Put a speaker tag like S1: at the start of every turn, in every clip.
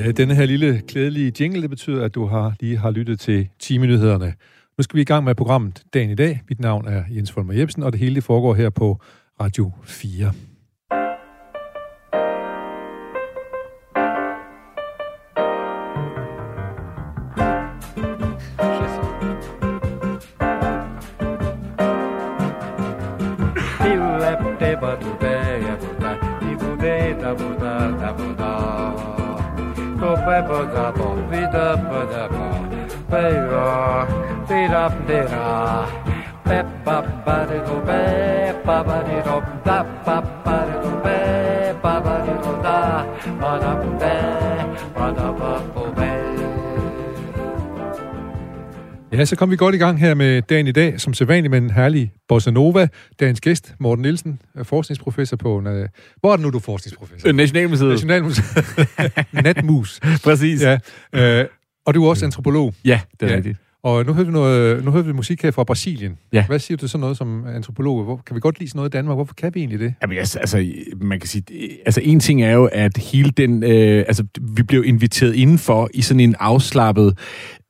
S1: Ja, denne her lille klædelige jingle, det betyder, at du har lige har lyttet til timenyhederne. Nu skal vi i gang med programmet Dagen i dag. Mit navn er Jens Folmer Jebsen, og det hele det foregår her på Radio 4. Ja, så kom vi godt i gang her med dagen i dag, som sædvanligt med en herlig bossa nova. Dagens gæst, Morten Nielsen, er forskningsprofessor på... Uh, hvor er det nu, du er forskningsprofessor?
S2: Nationalmuseet.
S1: Nationalmuseet. Natmus.
S2: Præcis.
S1: Ja, øh, og du er også antropolog.
S2: Ja, det er
S1: Ja.
S2: ja. rigtigt.
S1: Og nu hørte vi, noget, nu hørte vi musik her fra Brasilien.
S2: Ja.
S1: Hvad siger du til sådan noget som antropolog? Hvor, kan vi godt lide sådan noget i Danmark? Hvorfor kan vi egentlig det?
S2: Jamen, altså, altså, man kan sige, altså en ting er jo, at hele den, øh, altså, vi blev inviteret indenfor i sådan en afslappet,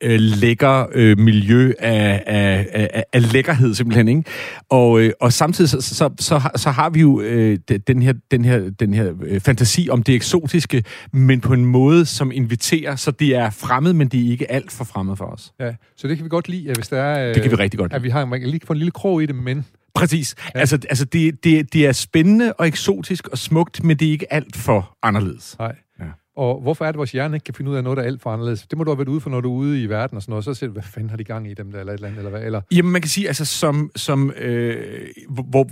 S2: øh, lækker øh, miljø af, af, af, af lækkerhed simpelthen, ikke? Og, øh, og samtidig så, så, så, har, så har vi jo øh, de- den her, den her, den her øh, fantasi om det eksotiske, men på en måde, som inviterer, så det er fremmed, men det er ikke alt for fremmed for os.
S1: Ja, så det kan vi godt lide, hvis der er... øh,
S2: Det kan vi rigtig godt
S1: At vi har man kan lige få en lille krog i det, men...
S2: Præcis. Ja. Altså, altså det, det, det er spændende og eksotisk og smukt, men det er ikke alt for anderledes.
S1: Nej. Og hvorfor er det, at vores hjerne ikke kan finde ud af noget, der er alt for anderledes? Det må du have været ude for, når du er ude i verden og sådan noget. Så du, hvad fanden har de gang i dem der, eller et eller andet, eller hvad? Eller,
S2: Jamen, man kan sige, altså, som, som øh,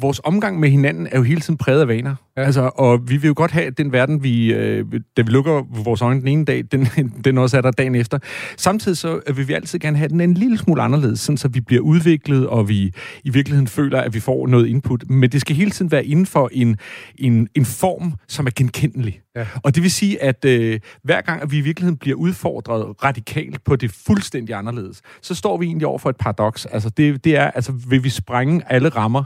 S2: vores omgang med hinanden er jo hele tiden præget af vaner.
S1: Ja.
S2: Altså, og vi vil jo godt have, at den verden, vi, øh, da vi lukker vores øjne den ene dag, den, den også er der dagen efter. Samtidig så vil vi altid gerne have den en lille smule anderledes, sådan så vi bliver udviklet, og vi i virkeligheden føler, at vi får noget input. Men det skal hele tiden være inden for en, en, en form, som er genkendelig.
S1: Ja.
S2: Og det vil sige, at øh, hver gang, at vi i virkeligheden bliver udfordret radikalt på det fuldstændig anderledes, så står vi egentlig over for et paradoks. Altså, det, det er, altså, vil vi sprænge alle rammer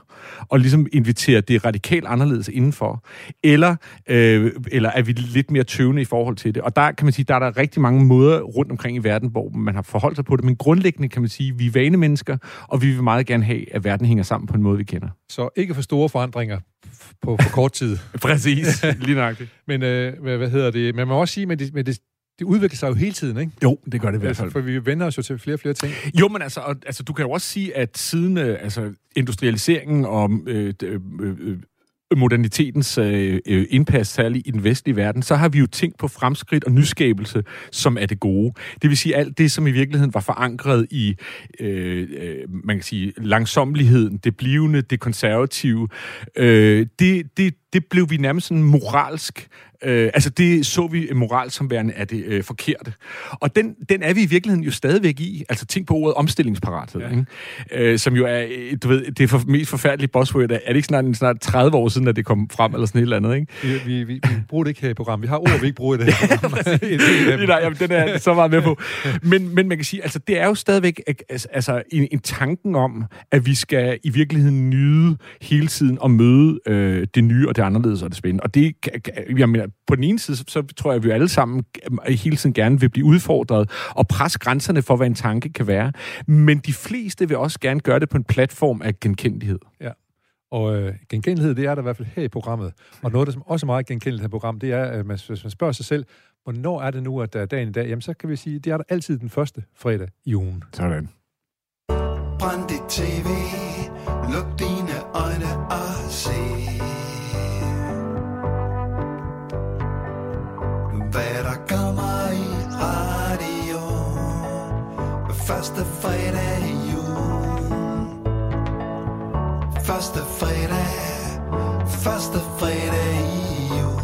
S2: og ligesom invitere det radikalt anderledes indenfor? Eller, øh, eller er vi lidt mere tøvende i forhold til det? Og der kan man sige, der er der rigtig mange måder rundt omkring i verden, hvor man har forholdt sig på det, men grundlæggende kan man sige, at vi er vanemennesker, og vi vil meget gerne have, at verden hænger sammen på en måde, vi kender.
S1: så ikke for store forandringer på for kort tid.
S2: Præcis, lige nøjagtigt.
S1: Men øh, hvad, hvad hedder det? Men man må også sige, at det, men det, det udvikler sig jo hele tiden, ikke?
S2: Jo, det gør det i hvert
S1: Altså,
S2: fald.
S1: for vi vender os jo til flere og flere ting.
S2: Jo, men altså, og, altså, du kan jo også sige, at siden øh, altså, industrialiseringen og øh, øh, øh, modernitetens øh, øh, indpas, særligt i den vestlige verden, så har vi jo tænkt på fremskridt og nyskabelse, som er det gode. Det vil sige, alt det, som i virkeligheden var forankret i, øh, øh man kan sige, langsomligheden, det blivende, det konservative, øh, det, det, det blev vi nærmest sådan moralsk Øh, altså det så vi moral som værende af det øh, forkerte. Og den, den er vi i virkeligheden jo stadigvæk i. Altså tænk på ordet omstillingsparathed,
S1: Ja.
S2: ikke? Øh, som jo er, øh, du ved, det er for, mest forfærdelige buzzword. Er det ikke snart, snart 30 år siden, at det kom frem, eller sådan et eller andet, ikke?
S1: Vi, vi, vi, vi bruger det ikke her i programmet. Vi har ord, vi ikke bruger i det her program.
S2: Nej, jamen, den er så meget med på. Men, men man kan sige, altså det er jo stadigvæk altså, altså en, en tanken om, at vi skal i virkeligheden nyde hele tiden og møde øh, det nye og det anderledes og det spændende. Og det, jeg mener, på den ene side, så, så tror jeg, at vi alle sammen hele tiden gerne vil blive udfordret og presse grænserne for, hvad en tanke kan være. Men de fleste vil også gerne gøre det på en platform af genkendelighed.
S1: Og øh, genkendelighed, det er der i hvert fald her i programmet. Og noget, der som også er meget genkendeligt her i program, det er, at man, hvis man spørger sig selv, hvornår er det nu, at der er dagen i dag? Jamen, så kan vi sige, det er der altid den første fredag i ugen.
S2: Sådan.
S3: Brænd dit tv, luk dine øjne og se. Hvad der kommer i radio. Første fredag i jul Første fredag, første fredag i jul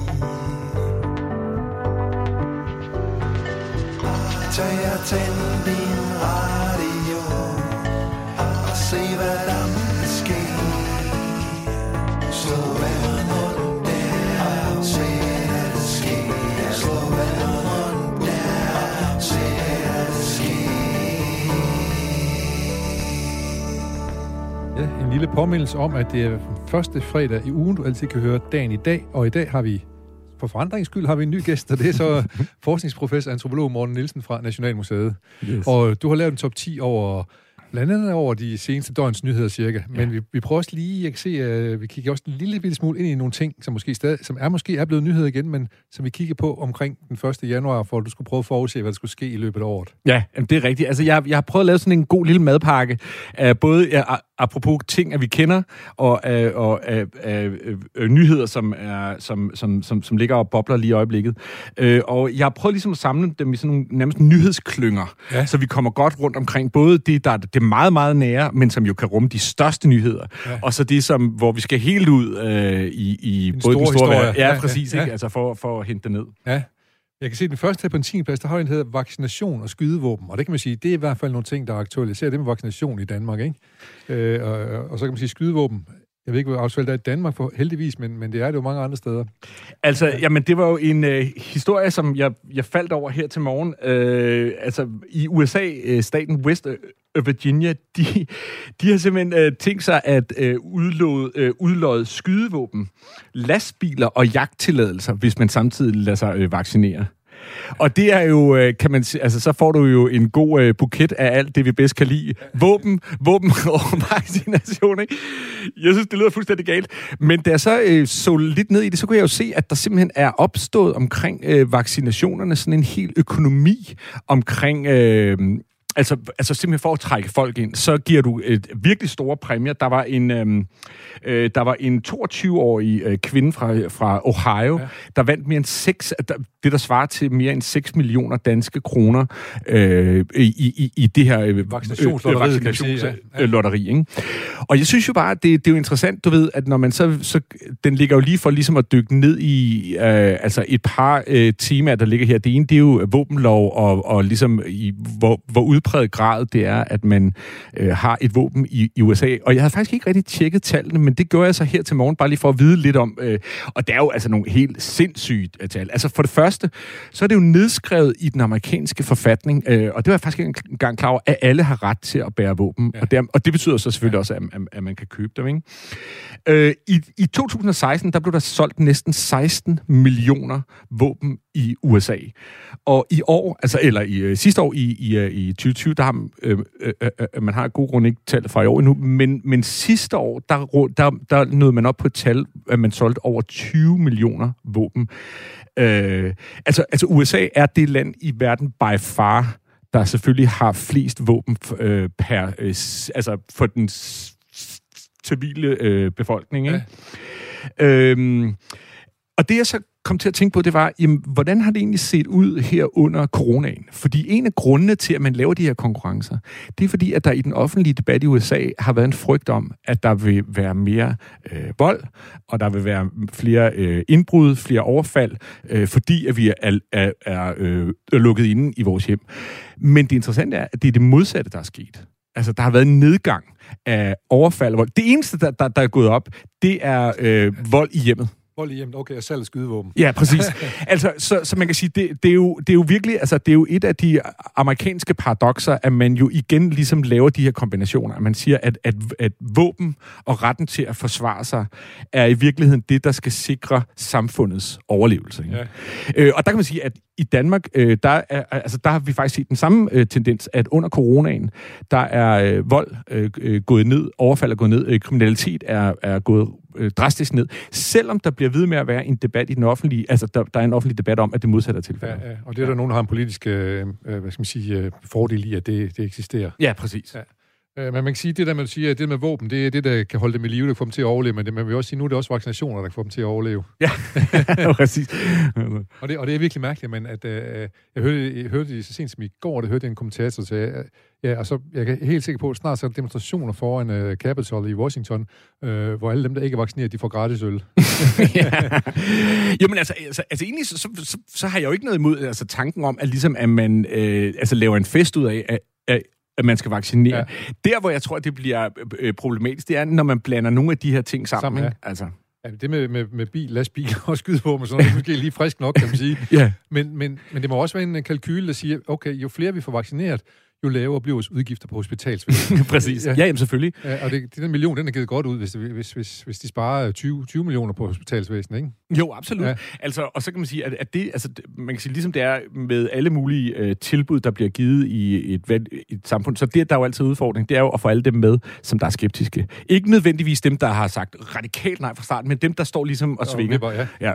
S3: Tag og tænd din
S1: lille påmindelse om, at det er første fredag i ugen, du altid kan høre dagen i dag. Og i dag har vi for forandringens skyld har vi en ny gæst, og det er så forskningsprofessor antropolog Morten Nielsen fra Nationalmuseet.
S2: Yes.
S1: Og du har lavet en top 10 over blandt andet over de seneste døgns nyheder cirka. Men vi, vi prøver også lige, jeg kan se, uh, vi kigger også en lille bitte smule ind i nogle ting, som måske stadig, som er måske er blevet nyheder igen, men som vi kigger på omkring den 1. januar, for at du skulle prøve at forudse, hvad der skulle ske i løbet af året.
S2: Ja, jamen, det er rigtigt. Altså, jeg, jeg har prøvet at lave sådan en god lille madpakke af både ja, a- apropos ting, at vi kender, og, øh, og øh, øh, øh, nyheder, som, er, som, som, som, som ligger og bobler lige i øjeblikket. Øh, og jeg har prøvet ligesom at samle dem i sådan nogle nærmest nyhedsklynger,
S1: Ja.
S2: så vi kommer godt rundt omkring både det, der er det meget, meget nære, men som jo kan rumme de største nyheder,
S1: Ja.
S2: og så det, som, hvor vi skal helt ud øh, i, i
S1: Den
S2: både den
S1: store
S2: store
S1: historie.
S2: Ja,
S1: ja,
S2: præcis,
S1: ja.
S2: Ikke? Altså for, for at hente det ned.
S1: Ja. Jeg kan se, at den første her på en 10. plads, der har en, der hedder vaccination og skydevåben. Og det kan man sige, det er i hvert fald nogle ting, der aktualiserer det med vaccination i Danmark. Ikke? Øh, og, og, så kan man sige skydevåben. Jeg ved ikke, hvor aktuelt det er i Danmark, for heldigvis, men, men det er det jo mange andre steder.
S2: Altså, jamen, det var jo en øh, historie, som jeg, jeg faldt over her til morgen. Øh, altså, i USA, øh, staten West Øh, Virginia, de, de har simpelthen øh, tænkt sig at øh, udlåde, øh, udlåde skydevåben, lastbiler og jagttilladelser, hvis man samtidig lader sig øh, vaccinere. Og det er jo, øh, kan man sige, altså så får du jo en god øh, buket af alt det, vi bedst kan lide. Våben, våben og vaccination, ikke? Jeg synes, det lyder fuldstændig galt. Men da jeg så øh, så lidt ned i det, så kunne jeg jo se, at der simpelthen er opstået omkring øh, vaccinationerne sådan en hel økonomi omkring... Øh, Altså, altså simpelthen for at trække folk ind, så giver du et virkelig store præmier. Der var en, øhm, øh, der var en 22-årig øh, kvinde fra, fra Ohio, ja. der vandt mere end 6, der, det der svarer til mere end 6 millioner danske kroner øh, i, i, i det her øh,
S1: Vaccinationslotteriet, kan man sige, ja.
S2: vaccinationslotteri. Ikke? Og jeg synes jo bare, at det, det er jo interessant, du ved, at når man så, så den ligger jo lige for ligesom at dykke ned i øh, altså et par øh, temaer, der ligger her. Det ene, det er jo våbenlov, og, og ligesom i, hvor, hvor udpræget grad det er, at man øh, har et våben i, i USA. Og jeg havde faktisk ikke rigtig tjekket tallene, men det gjorde jeg så her til morgen, bare lige for at vide lidt om. Øh, og det er jo altså nogle helt sindssygt øh, tal. Altså for det første, så er det jo nedskrevet i den amerikanske forfatning, øh, og det var jeg faktisk ikke engang klar over, at alle har ret til at bære våben. Ja. Og, det, og det betyder så selvfølgelig ja. også, at, at, at man kan købe dem. Ikke? Øh, i, I 2016, der blev der solgt næsten 16 millioner våben i USA. Og i år, altså eller i øh, sidste år i, i, øh, i 2020, der har øh, øh, øh, man har god grund ikke tallet fra i år endnu, men, men sidste år, der, der, der nåede man op på et tal, at man solgte over 20 millioner våben. Øh, altså, altså USA er det land i verden by far, der selvfølgelig har flest våben øh, per, øh, altså for den civile øh, befolkning. Ikke? Ja. Øhm, og det jeg så kom til at tænke på, det var, jamen, hvordan har det egentlig set ud her under coronaen? Fordi en af grundene til, at man laver de her konkurrencer, det er fordi, at der i den offentlige debat i USA har været en frygt om, at der vil være mere øh, vold, og der vil være flere øh, indbrud, flere overfald, øh, fordi at vi er, er, er øh, lukket inde i vores hjem. Men det interessante er, at det er det modsatte, der er sket. Altså, der har været en nedgang af overfald og vold. Det eneste, der, der, der er gået op, det er øh, vold i hjemmet.
S1: Vold i hjemmet, okay, og salg skydevåben.
S2: Ja, præcis. altså, så, så man kan sige, det, det, er jo, det er jo virkelig, altså, det er jo et af de amerikanske paradoxer, at man jo igen ligesom laver de her kombinationer. At man siger, at, at, at våben og retten til at forsvare sig, er i virkeligheden det, der skal sikre samfundets overlevelse. Ikke?
S1: Ja.
S2: Øh, og der kan man sige, at i Danmark, øh, der, er, altså, der har vi faktisk set den samme øh, tendens, at under coronaen, der er øh, vold øh, øh, gået ned, overfald er gået ned, øh, kriminalitet er, er gået øh, drastisk ned, selvom der bliver ved med at være en debat i den offentlige, altså der, der er en offentlig debat om, at det modsatte er tilfældet.
S1: Ja, ja, og det er der nogen, der har en politisk øh, øh, hvad skal man sige, øh, fordel i, at det, det eksisterer.
S2: Ja, præcis.
S1: Ja. Men man kan sige, det der, man siger, det med våben, det er det, der kan holde dem i live, der får dem til at overleve, men det, man vil også sige, nu er det også vaccinationer, der kan få dem til at overleve.
S2: Ja, præcis.
S1: Og det, og det er virkelig mærkeligt, men at, øh, jeg, hørte, jeg hørte det så sent som i går, det hørte jeg en kommentator til, øh, ja, og så jeg er helt sikker på, at snart så er der demonstrationer foran øh, Capitol i Washington, øh, hvor alle dem, der ikke er vaccineret, de får gratis øl.
S2: ja. Jamen altså, altså, altså egentlig, så, så, så, så har jeg jo ikke noget imod altså, tanken om, at ligesom, at man øh, altså, laver en fest ud af, at, at at man skal vaccinere.
S1: Ja.
S2: Der, hvor jeg tror, det bliver øh, problematisk, det er, når man blander nogle af de her ting sammen.
S1: Sammen, ja.
S2: ikke? Altså,
S1: Ja, det med, med, med bil, lastbil og skydevåben og sådan noget, måske lige frisk nok, kan man sige.
S2: ja.
S1: Men, men, men det må også være en kalkyle, der siger, okay, jo flere vi får vaccineret, jo lavere bliver vores udgifter på hospitalsvæsenet.
S2: Præcis. Ja,
S1: Ja.
S2: ja jamen, selvfølgelig.
S1: Ja, og det, den million, den er givet godt ud, hvis, hvis, hvis, hvis de sparer 20, 20 millioner på hospitalsvæsenet, ikke?
S2: Jo, absolut.
S1: Ja.
S2: Altså, og så kan man sige, at, at det, altså, man kan sige, ligesom det er med alle mulige øh, tilbud, der bliver givet i et, i et samfund, så det, der er jo altid udfordring, det er jo at få alle dem med, som der er skeptiske. Ikke nødvendigvis dem, der har sagt radikalt nej fra starten, men dem, der står ligesom og svinger.
S1: vipper, ja.
S2: Ja.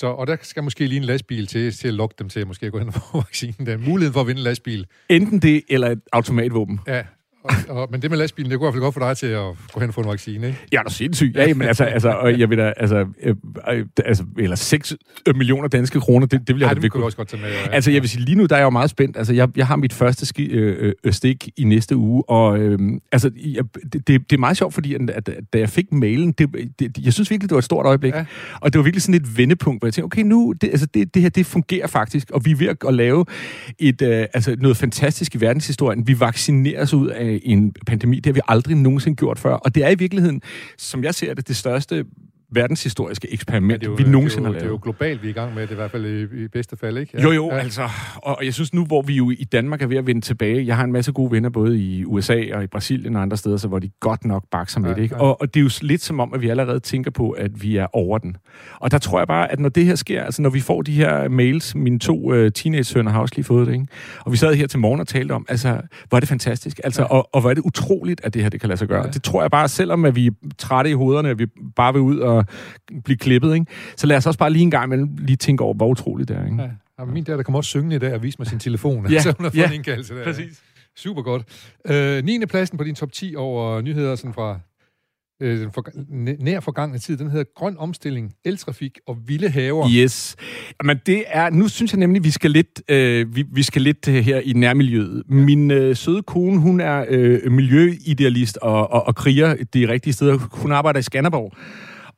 S1: Så, og der skal måske lige en lastbil til, til at lokke dem til at måske gå hen og få vaccinen. Der er muligheden for at vinde en lastbil.
S2: Enten det, eller et automatvåben.
S1: Ja, og, og, men det med lastbilen, det kunne i hvert fald godt for dig til at gå hen og få en vaccine, ikke?
S2: Ja, er du sindssyg? Ja, men altså, altså, og jeg vil da, altså, øh, øh, altså, eller 6 millioner danske kroner, det, det vil jeg da
S1: det kunne også godt tage med. Ja.
S2: Altså, jeg vil sige, lige nu der er jeg jo meget spændt. Altså, jeg, jeg har mit første ski, øh, øh, stik i næste uge, og øh, altså, jeg, det, det, det er meget sjovt, fordi at, at, da jeg fik mailen, det, det, jeg synes virkelig, det var et stort øjeblik.
S1: Ja.
S2: Og det var virkelig sådan et vendepunkt, hvor jeg tænkte, okay, nu, det, altså, det, det her, det fungerer faktisk, og vi er ved at lave et, øh, altså, noget fantastisk i verdenshistorien. Vi vaccineres ud af Øh, en pandemi, det har vi aldrig nogensinde gjort før, og det er i virkeligheden, som jeg ser det, det største verdenshistoriske eksperiment,
S1: er jo,
S2: vi nogensinde har
S1: Det er jo
S2: lavet.
S1: globalt, vi er i gang med det, i hvert fald i, i bedste fald, ikke?
S2: Jo, jo, ja. altså, og og jeg synes nu, hvor vi jo i Danmark er ved at vende tilbage, jeg har en masse gode venner både i USA og i Brasilien og andre steder, så hvor de godt nok bakser med
S1: Ja,
S2: det, ikke?
S1: ja.
S2: Og, og det er jo lidt som om, at vi allerede tænker på, at vi er over den. Og der tror jeg bare, at når det her sker, altså når vi får de her mails, mine to øh, teenage-sønner har også lige fået det, ikke? Og vi sad her til morgen og talte om, altså, hvor er det fantastisk, altså,
S1: Ja.
S2: og, og hvor er det utroligt, at det her, det kan lade sig gøre.
S1: Ja.
S2: Det tror jeg bare, selvom at vi er trætte i hovederne, at vi bare vil ud og blive klippet, ikke? Så lad os også bare lige en gang imellem lige tænke over, hvor utroligt det er, ikke?
S1: Ja. Ja, min datter kommer også syngende i dag og vise mig sin telefon,
S2: Ja,
S1: så hun har fået
S2: ja,
S1: en indkaldelse der.
S2: Præcis.
S1: Super godt. Øh, 9. pladsen på din top 10 over nyheder sådan fra øh, den for, nær forgangne tid, den hedder Grøn Omstilling, Eltrafik og Vilde Haver.
S2: Yes. Men det er, nu synes jeg nemlig, vi skal lidt, øh, vi, vi skal lidt her i nærmiljøet. Min øh, søde kone, hun er øh, miljøidealist og, og, og kriger de rigtige steder. Hun arbejder i Skanderborg.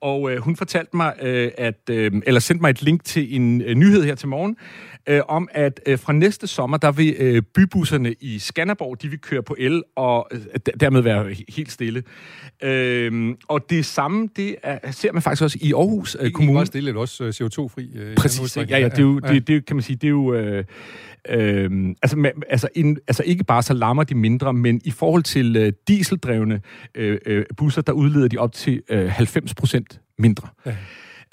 S2: Og øh, hun fortalte mig, øh, at, øh, eller sendte mig et link til en øh, nyhed her til morgen, øh, om at øh, fra næste sommer, der vil øh, bybusserne i Skanderborg, de vil køre på el og øh, der- dermed være he- helt stille. Øh, og det samme, det er, ser man faktisk også i Aarhus øh, Kommune.
S1: bare stille, eller også øh, CO2-fri. Øh,
S2: Præcis. Ja, ja, det er jo, det, det kan man sige, det er jo... Øh, øh, altså, ma- altså, en, altså ikke bare så lammer de mindre, men i forhold til øh, dieseldrevne øh, øh, busser, der udleder de op til øh, 90 procent mindre.
S1: Ja.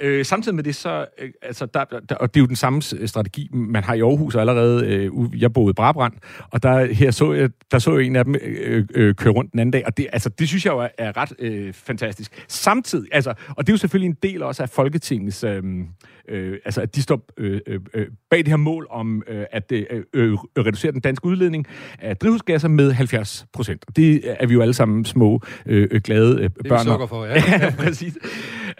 S2: Øh, samtidig med det, så, øh, altså, der, der, og det er jo den samme s- strategi, man har i Aarhus allerede. Øh, jeg boede i Brabrand, og der, her så jeg, der så jeg en af dem øh, øh, køre rundt den anden dag, og det, altså, det synes jeg jo er, er ret øh, fantastisk. Samtidig, altså, og det er jo selvfølgelig en del også af Folketingets, øh, øh, altså at de står øh, øh, øh, bag det her mål om øh, at øh, øh, reducere den danske udledning af drivhusgasser med 70 procent. Det er vi jo alle sammen små, øh, øh, glade øh,
S1: Det er
S2: børn.
S1: vi for, ja.
S2: ja, præcis.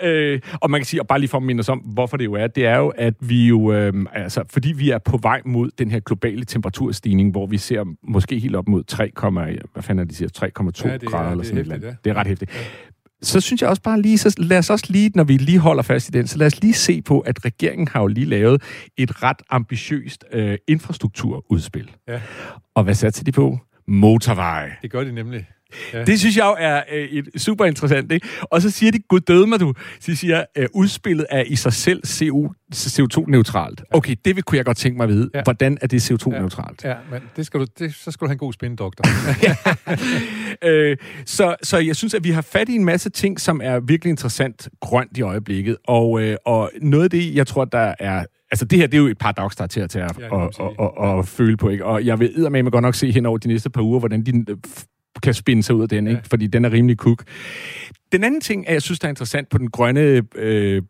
S2: Øh, og man kan sige, og bare lige for at minde os om, hvorfor det jo er, det er jo, at vi jo, øh, altså, fordi vi er på vej mod den her globale temperaturstigning, hvor vi ser måske helt op mod 3, hvad fanden er det, de siger, 3,2
S1: Ja, det er-
S2: grader eller
S1: det er
S2: sådan noget.
S1: ja.
S2: Det er ret hæftigt. Så synes jeg også bare lige, så lad os også lige, når vi lige holder fast i den, så lad os lige se på, at regeringen har jo lige lavet et ret ambitiøst øh, infrastrukturudspil.
S1: Ja.
S2: Og hvad satte de på? Motorveje.
S1: Det gør de nemlig. Ja.
S2: Det synes jeg jo er øh, et super interessant, ikke? Og så siger de, gud døde mig du, så de siger, øh, udspillet er i sig selv CO, CO2-neutralt. Okay, det vil, kunne jeg godt tænke mig at vide.
S1: Ja.
S2: Ja. Hvordan er det CO2-neutralt?
S1: Ja, men det skal du, det, så skal du have en god spindoktor.
S2: øh, så, så jeg synes, at vi har fat i en masse ting, som er virkelig interessant grønt i øjeblikket. Og, øh, og noget af det, jeg tror, der er... Altså, det her, det er jo et paradoks, der er til at, til at,
S1: Ja,
S2: ja,
S1: sige.
S2: og, og, og føle på, ikke? Og jeg vil med godt nok se hen over de næste par uger, hvordan de kan spinde sig ud af den, ikke? Fordi den er rimelig kuk. Den anden ting, jeg synes, der er interessant på den grønne øh,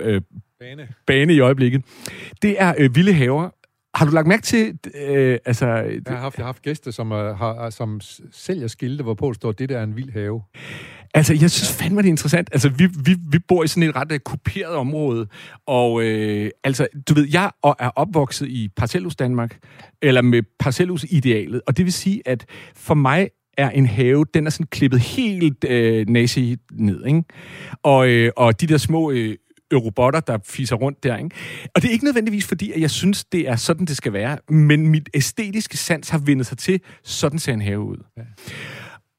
S2: øh,
S1: Bane.
S2: bane i øjeblikket, det er øh, vilde haver. Har du lagt mærke til, øh, altså...
S1: Jeg har haft, jeg har haft gæster, som, uh, har, som sælger skilte, hvorpå der står, det der er en vild have.
S2: Altså, jeg synes fandme, det er interessant. Altså, vi, vi, vi bor i sådan et ret uh, kuperet område, og øh, altså, du ved, jeg er er opvokset i Parcelhus Danmark, eller med Parcelhus-idealet, og det vil sige, at for mig er en have, den er sådan klippet helt øh, nazi ned, ikke? Og, øh, og de der små øh, robotter, der fiser rundt der, ikke? Og det er ikke nødvendigvis fordi, at jeg synes, det er sådan, det skal være, men mit æstetiske sans har vendt sig til, sådan ser en have ud.
S1: Ja.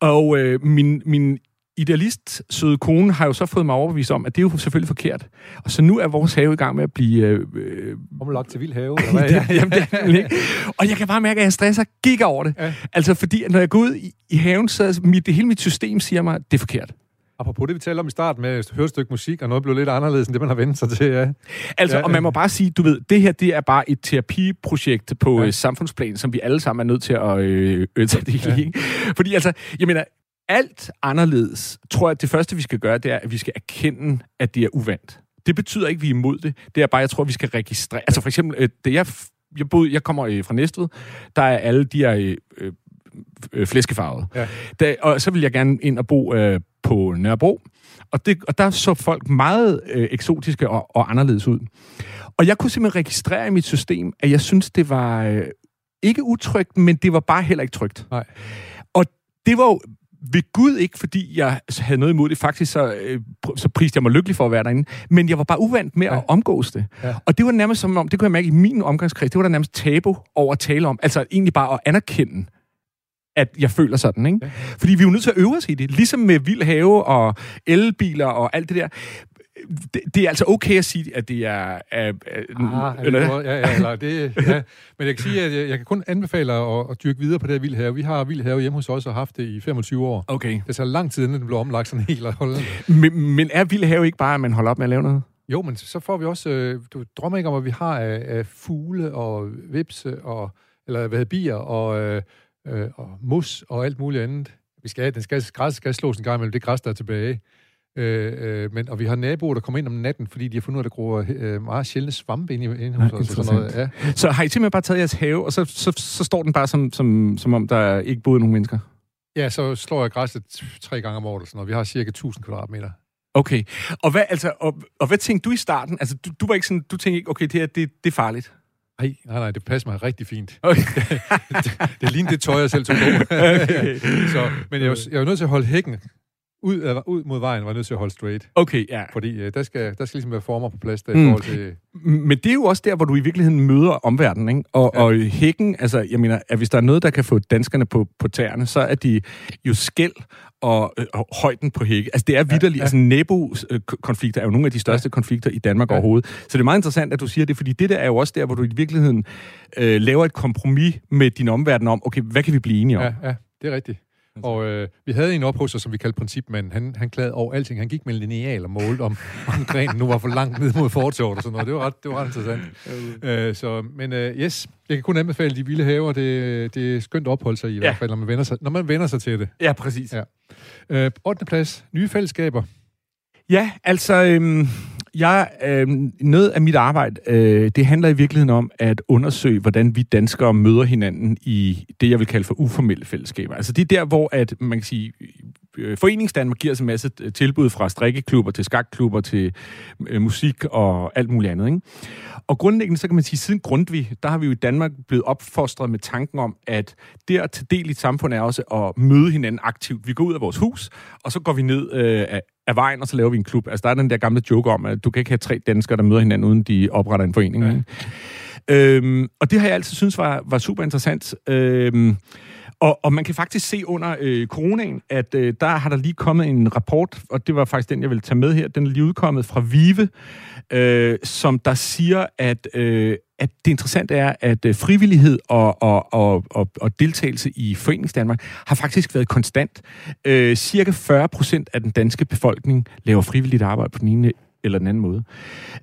S2: Og øh, min, min idealist søde kone har jo så fået mig overbevist om, at det er jo selvfølgelig forkert. Og så nu er vores have i gang med at blive... Øh, øh,
S1: Omlagt til vild have, eller hvad?
S2: ja, jamen, det er det ikke. Og jeg kan bare mærke, at jeg stresser giga over det.
S1: Ja.
S2: Altså, fordi når jeg går ud i, i haven, så mit, det hele mit system siger mig, at det er forkert.
S1: Apropos det, vi talte om i starten med høre et stykke musik, og noget blev lidt anderledes, end det, man har vendt sig til. Ja.
S2: Altså,
S1: Ja,
S2: og man må bare sige, du ved, det her, det er bare et terapiprojekt på
S1: Ja.
S2: ja. samfundsplan, som vi alle sammen er nødt til at øh, øh, tage del i.
S1: Ja.
S2: Ja. Fordi altså, jeg mener, alt anderledes, tror jeg, at det første, vi skal gøre, det er, at vi skal erkende, at det er uvandt. Det betyder ikke, at vi er imod det. Det er bare, jeg tror, vi skal registrere. Altså for eksempel, øh, det jeg, jeg, boede, jeg kommer øh, fra Næstved, der er alle de her øh, øh, øh, flæskefarvede.
S1: Ja.
S2: Da, og så vil jeg gerne ind og bo øh, på Nørrebro. Og, det, og der så folk meget øh, eksotiske og, og anderledes ud. Og jeg kunne simpelthen registrere i mit system, at jeg synes, det var øh, ikke utrygt, men det var bare heller ikke trygt.
S1: Nej.
S2: Og det var jo ved Gud ikke, fordi jeg havde noget imod det. Faktisk så, øh, så priste jeg mig lykkelig for at være derinde. Men jeg var bare uvant med
S1: Ja.
S2: at omgås det.
S1: Ja.
S2: Og det var nærmest som om, det kunne jeg mærke i min omgangskreds, det var der nærmest tabu over at tale om. Altså egentlig bare at anerkende, at jeg føler sådan, ikke?
S1: Ja.
S2: Fordi vi er jo nødt til at øve os i det. Ligesom med vild have og elbiler og alt det der. Det, det er altså okay at sige, at det er... er, er
S1: Ah, eller, ja, ja, eller det, ja. Men jeg kan sige, at jeg, jeg kan kun anbefale at, at dyrke videre på det her vild have. Vi har vild have hjemme hos os og har haft det i 25 år.
S2: Okay.
S1: Det tager lang tid, inden den bliver omlagt sådan helt.
S2: Men, men er vild have ikke bare, at man holder op med at lave noget?
S1: Jo, men så får vi også... Øh, du drømmer ikke om, at vi har af, af fugle og vipse og... Eller hvad hedder bier og, øh, øh, og mus og alt muligt andet. Vi skal, den skal, græs skal slås en gang imellem det græs, der er tilbage. Øh, øh, men, og vi har naboer, der kommer ind om natten, fordi de har fundet ud af, at der gror øh, meget sjældne svampe inde, i- inde hos os. Sådan noget. Ja.
S2: Så har I simpelthen bare taget jeres have, og så, så, så står den bare som, som, som om, der ikke boede nogen mennesker?
S1: ja, så slår jeg græsset tre gange om året. og Sådan noget. Vi har cirka 1000 kvadratmeter.
S2: Okay. Og hvad, altså, og, og hvad tænkte du i starten? Altså, du, du var ikke sådan, du tænkte ikke, okay, det her, det, det er farligt.
S1: Nej, nej, nej, det passer mig rigtig fint.
S2: Okay.
S1: det, det ligner det tøj, jeg selv tog på.
S2: Okay.
S1: så, men jeg jo, jeg er jo nødt til at holde hækken ud, ud mod vejen, var jeg nødt til at holde straight.
S2: Okay, ja.
S1: Fordi øh, der, skal, der skal ligesom være former på plads der, i
S2: Mm.
S1: forhold til...
S2: Men det er jo også der, hvor du i virkeligheden møder omverdenen, ikke? Og,
S1: Ja.
S2: ja. og hækken, altså, jeg mener, at hvis der er noget, der kan få danskerne på, på tæerne, så er de jo skæld og, øh, og højden på hække. Altså, det er vidderligt.
S1: ja.
S2: Altså, nabokonflikter er jo nogle af de største ja. konflikter i Danmark
S1: Ja.
S2: ja. overhovedet. Så det er meget interessant, at du siger det, fordi det der er jo også der, hvor du i virkeligheden øh, laver et kompromis med din omverden om, okay, hvad kan vi blive enige om?
S1: Ja, ja, det er rigtigt. Og øh, vi havde en ophusser, som vi kaldte principmanden. Han, han klagede over alting. Han gik med en lineal og målte, om, om grenen nu var for langt ned mod fortorvet og sådan noget. Det var ret, det var ret interessant. øh, så, men øh, yes, jeg kan kun anbefale de vilde haver. Det, det er skønt at opholde sig i, i
S2: Ja.
S1: hvert fald, når man, vender sig, når man vender sig til det.
S2: ja præcis.
S1: Ja. Øh, 8. plads. Nye fællesskaber.
S2: Ja, altså, øhm, jeg, øh, noget af mit arbejde, øh, det handler i virkeligheden om at undersøge, hvordan vi danskere møder hinanden i det, jeg vil kalde for uformelle fællesskaber. Altså det er der, hvor at, man kan sige, Foreningsdanmark giver os en masse øh, tilbud fra strikkeklubber til skakklubber til øh, musik og alt muligt andet. Ikke? Og grundlæggende, så kan man sige, siden Grundtvig, der har vi jo i Danmark blevet opfostret med tanken om, at det at tage del i et samfund er også at møde hinanden aktivt. Vi går ud af vores hus, og så går vi ned øh, af, vejen, og så laver vi en klub. Altså, der er den der gamle joke om, at du kan ikke have tre danskere, der møder hinanden, uden de opretter en forening.
S1: Ja.
S2: Ja. Øhm, og det har jeg altid synes var, var super interessant. Øhm, og, og man kan faktisk se under øh, coronaen, at øh, der har der lige kommet en rapport, og det var faktisk den, jeg ville tage med her. Den er lige udkommet fra Vive, øh, som der siger, at, øh, at det interessante er, at øh, frivillighed og, og, og, og, og deltagelse i Foreningsdanmark har faktisk været konstant. Øh, cirka 40 procent af den danske befolkning laver frivilligt arbejde på den ene eller den anden måde.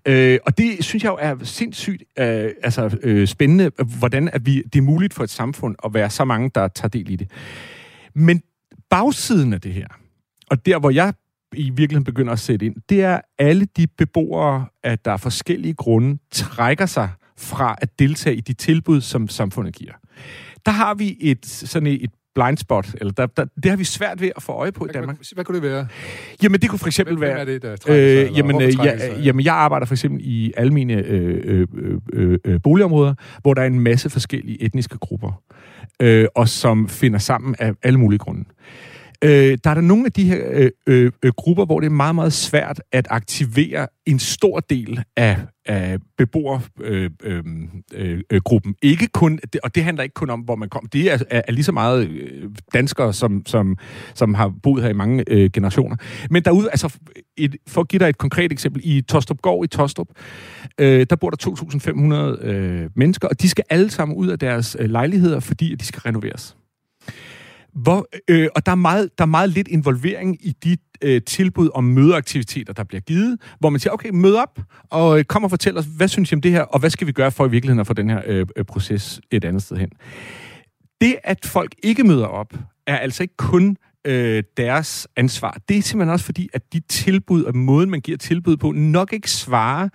S2: Øh, og det synes jeg jo er sindssygt øh, altså, øh, spændende, hvordan at vi, det er muligt for et samfund at være så mange, der tager del i det. Men bagsiden af det her, og der hvor jeg i virkeligheden begynder at sætte ind, det er alle de beboere, at der er forskellige grunde, trækker sig fra at deltage i de tilbud, som samfundet giver. Der har vi et sådan et, et blind spot, eller der, der, det har vi svært ved at få øje på i
S1: Hvad,
S2: Danmark.
S1: hvad, hvad kunne det være?
S2: Jamen, det kunne for eksempel
S1: Hvem,
S2: være...
S1: hvem er det, der trækker sig?
S2: Øh, jamen, øh, ja,
S1: sig?
S2: jamen, jeg arbejder for eksempel i almene øh, øh, øh, øh, boligområder, hvor der er en masse forskellige etniske grupper, øh, og som finder sammen af alle mulige grunde. Øh, der er der nogle af de her øh, øh, øh, grupper, hvor det er meget, meget svært at aktivere en stor del af, af beboergruppen. Øh, øh, øh, øh, gruppen. ikke kun, og det handler ikke kun om, hvor man kom. Det er, er, er lige så meget øh, danskere, som, som, som har boet her i mange øh, generationer. Men derude, altså, et, for at give dig et konkret eksempel, i Tostrupgård i Tostrup, øh, der bor der 2.500 øh, mennesker, og de skal alle sammen ud af deres øh, lejligheder, fordi at de skal renoveres. Hvor, øh, og der er, meget, der er meget lidt involvering i de øh, tilbud om mødeaktiviteter, der bliver givet, hvor man siger, okay, mød op, og øh, kom og fortæl os, hvad synes I om det her, og hvad skal vi gøre for i virkeligheden at få den her øh, øh proces et andet sted hen. Det, at folk ikke møder op, er altså ikke kun øh, deres ansvar. Det er simpelthen også fordi, at de tilbud og måden, man giver tilbud på, nok ikke svarer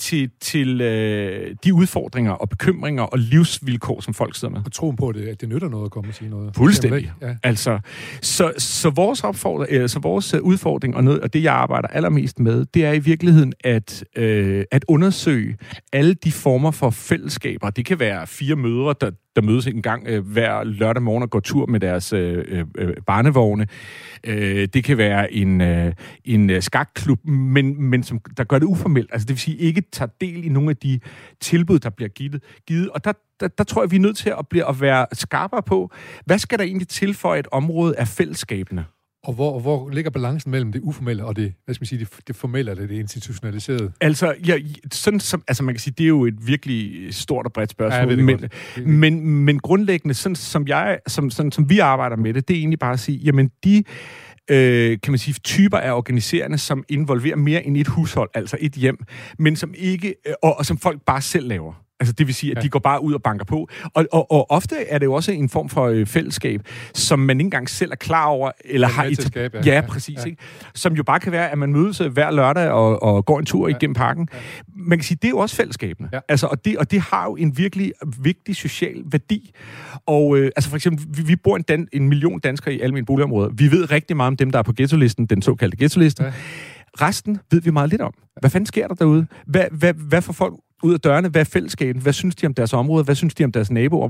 S2: til, til øh, de udfordringer og bekymringer og livsvilkår, som folk sidder med.
S1: Og troen på det, at det nytter noget at komme og sige noget.
S2: Fuldstændig.
S1: Ja.
S2: Altså, så, så vores opfordring, øh, så vores øh, udfordring og, noget, og det jeg arbejder allermest med, det er i virkeligheden at øh, at undersøge alle de former for fællesskaber. Det kan være fire mødre, der, der mødes en gang øh, hver lørdag morgen og går tur med deres øh, øh, øh, barnevogne. Øh, det kan være en øh, en øh, skakklub, men men som der gør det uformelt. Altså det vil sige ikke tager del i nogle af de tilbud der bliver givet. givet. Og der der, der tror jeg, vi er nødt til at, blive, at være skarpere på, hvad skal der egentlig til for, et område er fællesskabende?
S1: Og hvor, hvor ligger balancen mellem det uformelle og det, hvad skal man sige, det, det formelle, eller det institutionaliserede?
S2: Altså, ja, sådan som, altså man kan sige, det er jo et virkelig stort og bredt
S1: Ja,
S2: spørgsmål,
S1: det
S2: men.
S1: Det-
S2: men, men grundlæggende, sådan som, jeg, som, sådan, som vi arbejder med det, det er egentlig bare at sige, jamen de øh, kan man sige, typer af organiserende, som involverer mere end et hushold, altså et hjem, men som ikke, øh, og, og som folk bare selv laver. Altså det vil sige, at
S1: Ja.
S2: de går bare ud og banker på. Og, og, og ofte er det jo også en form for øh, fællesskab, som man ikke engang selv er klar over, eller
S1: Er
S2: har etab-
S1: skabe, ja.
S2: ja, præcis.
S1: ja.
S2: Ikke? Som jo bare kan være, at man mødes øh, hver lørdag og, og går en tur ja. igennem parken. Ja. Man kan sige, det er jo også fællesskabene.
S1: Ja.
S2: Altså, og, det, og det har jo en virkelig vigtig social værdi. Og øh, altså for eksempel, vi, vi bor en, dan, en million danskere i almindelige boligområder. Vi ved rigtig meget om dem, der er på ghetto-listen, den såkaldte ghetto-liste.
S1: Ja.
S2: Resten ved vi meget lidt om. Hvad fanden sker der derude? Hvad, hvad, hvad får folk ud af dørene? Hvad er fællesskabet? Hvad synes de om deres område? Hvad synes de om deres naboer?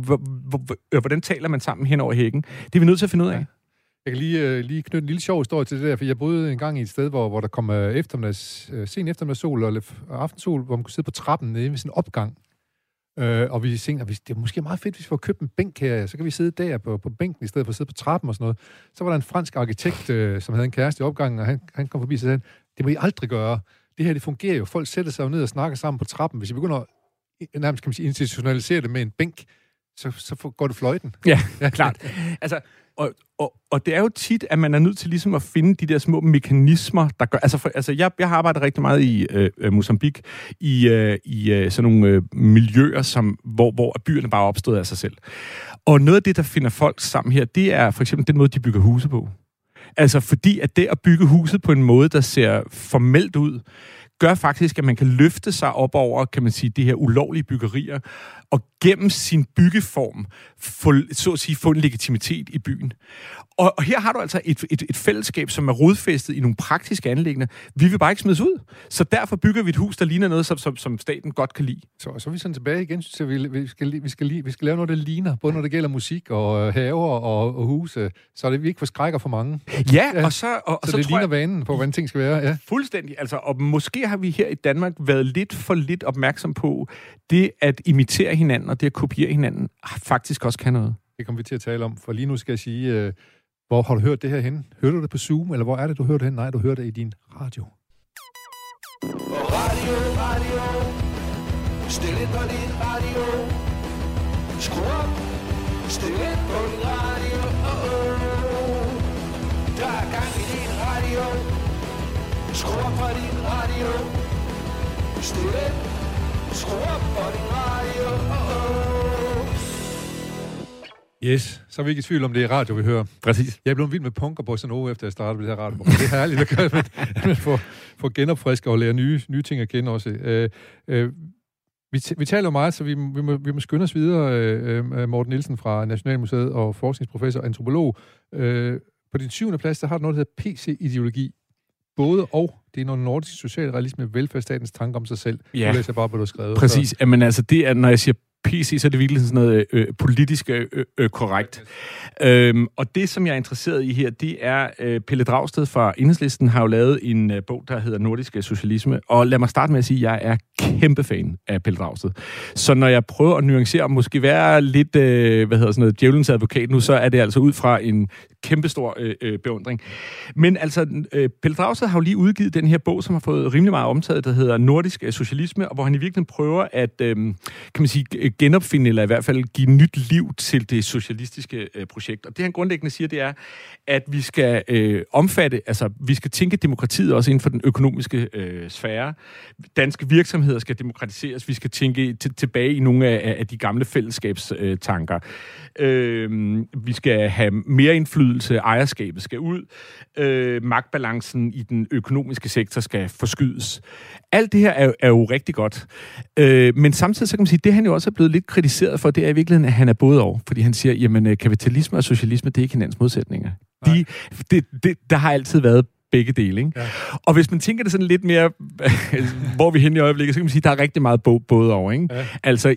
S2: Hvordan taler man sammen hen over hækken? Det er vi nødt til at finde ud af.
S1: Ja. Jeg kan lige, øh, lige knytte en lille sjov historie til det der, for jeg boede en gang i et sted, hvor, hvor der kom øh, eftermiddags, øh, sen eftermiddagssol og lidt aftensol, hvor man kunne sidde på trappen nede ved sådan en opgang. Øh, og vi tænkte, at hvis- det er måske meget fedt, hvis vi får købt en bænk her, så kan vi sidde der på, på bænken, i stedet for at sidde på trappen og sådan noget. Så var der en fransk arkitekt, øh, som havde en kæreste i opgangen, og han, han kom forbi og sagde, det må I aldrig gøre. Det her, det fungerer jo. Folk sætter sig jo ned og snakker sammen på trappen. Hvis I begynder at nærmest kan man sige, institutionalisere det med en bænk, så, så går det fløjten.
S2: Ja, klart. Altså, og, og, og det er jo tit, at man er nødt til ligesom at finde de der små mekanismer, der gør... Altså, for, altså jeg, jeg har arbejdet rigtig meget i øh, øh, Mozambique, i, øh, i øh, sådan nogle øh, miljøer, som, hvor, hvor byerne bare opstået af sig selv. Og noget af det, der finder folk sammen her, det er for eksempel den måde, de bygger huse på. Altså fordi, at det at bygge huset på en måde, der ser formelt ud, gør faktisk, at man kan løfte sig op over, kan man sige, de her ulovlige byggerier, og gennem sin byggeform, få, så at sige, få en legitimitet i byen. Og, og her har du altså et, et, et fællesskab, som er rodfæstet i nogle praktiske anlæggende. Vi vil bare ikke smides ud. Så derfor bygger vi et hus, der ligner noget, som, som, som staten godt kan lide.
S1: Så, så er vi sådan tilbage igen, så vi, vi, skal, vi, skal, vi skal lave noget, der ligner, både når det gælder musik og øh, haver og, og huse, så det, vi ikke forskrækker for mange.
S2: Ja,
S1: Ja,
S2: og så, og, og
S1: Så,
S2: så,
S1: så det
S2: tror
S1: ligner
S2: jeg,
S1: vanen på, hvordan ting skal være. Ja.
S2: Fuldstændig. Altså, og måske har vi her i Danmark været lidt for lidt opmærksom på det at imitere hinanden og det at kopiere hinanden faktisk også kan noget.
S1: Det kommer vi til at tale om, for lige nu skal jeg sige, øh, hvor har du hørt det her hen? Hører du det på Zoom, eller hvor er det, du hører det hen? Nej, du hører det i din radio.
S3: Radio, radio. Stil ind på din radio. Skru op. Stil ind på din radio. Oh, oh. Der er gang i din radio. Skru op på din radio. Ind. Skru op på din radio.
S1: Yes, så er vi ikke i tvivl om, det er radio, vi hører.
S2: Præcis.
S1: Jeg er blevet vild med punk og bossa nova, efter jeg startede med det her radioprogram. Det er herligt at gøre, at man- får, får genopfriske og lære nye, nye ting at kende også. Øh, øh, vi, t- vi taler jo meget, så vi, vi, må, vi må skynde os videre. Øh, øh, Morten Nielsen fra Nationalmuseet og forskningsprofessor og antropolog. Øh, på din syvende plads, der har du noget, der hedder PC-ideologi. Både og. Det er noget nordisk socialrealisme, velfærdsstatens tanke om sig selv.
S2: Ja.
S1: Nu læser bare, hvad du har skrevet.
S2: Præcis. Jamen altså, det er, når jeg siger PC, så er det virkelig sådan noget øh, øh politisk øh, øh, øh, korrekt. Øhm, og det, som jeg er interesseret i her, det er, øh, Pelle Dragsted fra Enhedslisten har jo lavet en øh, bog, der hedder Nordisk Socialisme, og lad mig starte med at sige, at jeg er kæmpe fan af Pelle Dragsted. Så når jeg prøver at nuancere og måske være lidt, øh, hvad hedder sådan noget, djævelens advokat nu, så er det altså ud fra en kæmpestor øh, øh, beundring. Men altså, øh, Pelle Dragsted har jo lige udgivet den her bog, som har fået rimelig meget omtaget, der hedder Nordisk Socialisme, og hvor han i virkeligheden prøver at, øh, kan man sige, genopfinde, eller i hvert fald give nyt liv til det socialistiske øh, projekt. Og det han grundlæggende siger, det er, at vi skal øh, omfatte, altså vi skal tænke demokratiet også inden for den økonomiske øh, sfære. Danske virksomheder skal demokratiseres. Vi skal tænke t- tilbage i nogle af, af de gamle fællesskabstanker. Øh, øh, vi skal have mere indflydelse, ejerskabet skal ud, øh, magtbalancen i den økonomiske sektor skal forskydes. Alt det her er, er jo rigtig godt. Øh, men samtidig så kan man sige, det han jo også er blevet lidt kritiseret for, det er i virkeligheden, at han er både over. Fordi han siger, jamen øh, kapitalisme og socialisme, det er ikke hinandens modsætninger. De, det, det, der har altid været begge dele. Ikke? Ja. Og hvis man tænker det sådan lidt mere, hvor vi er henne i øjeblikket, så kan man sige, at der er rigtig meget både over. Ikke? Ja. Altså,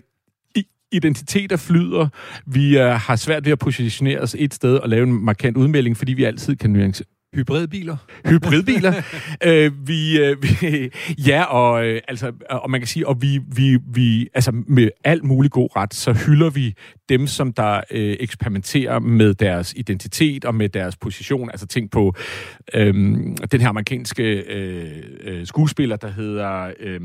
S2: identiteter flyder. Vi uh, har svært ved at positionere os et sted og lave en markant udmelding, fordi vi altid kan nuance,
S1: Hybridbiler?
S2: Hybridbiler. øh, vi, øh, vi, ja, og, øh, altså, og man kan sige, og vi, vi, vi, altså med alt mulig god ret, så hylder vi dem, som der øh, eksperimenterer med deres identitet og med deres position. Altså tænk på øh, den her amerikanske øh, øh, skuespiller, der hedder øh,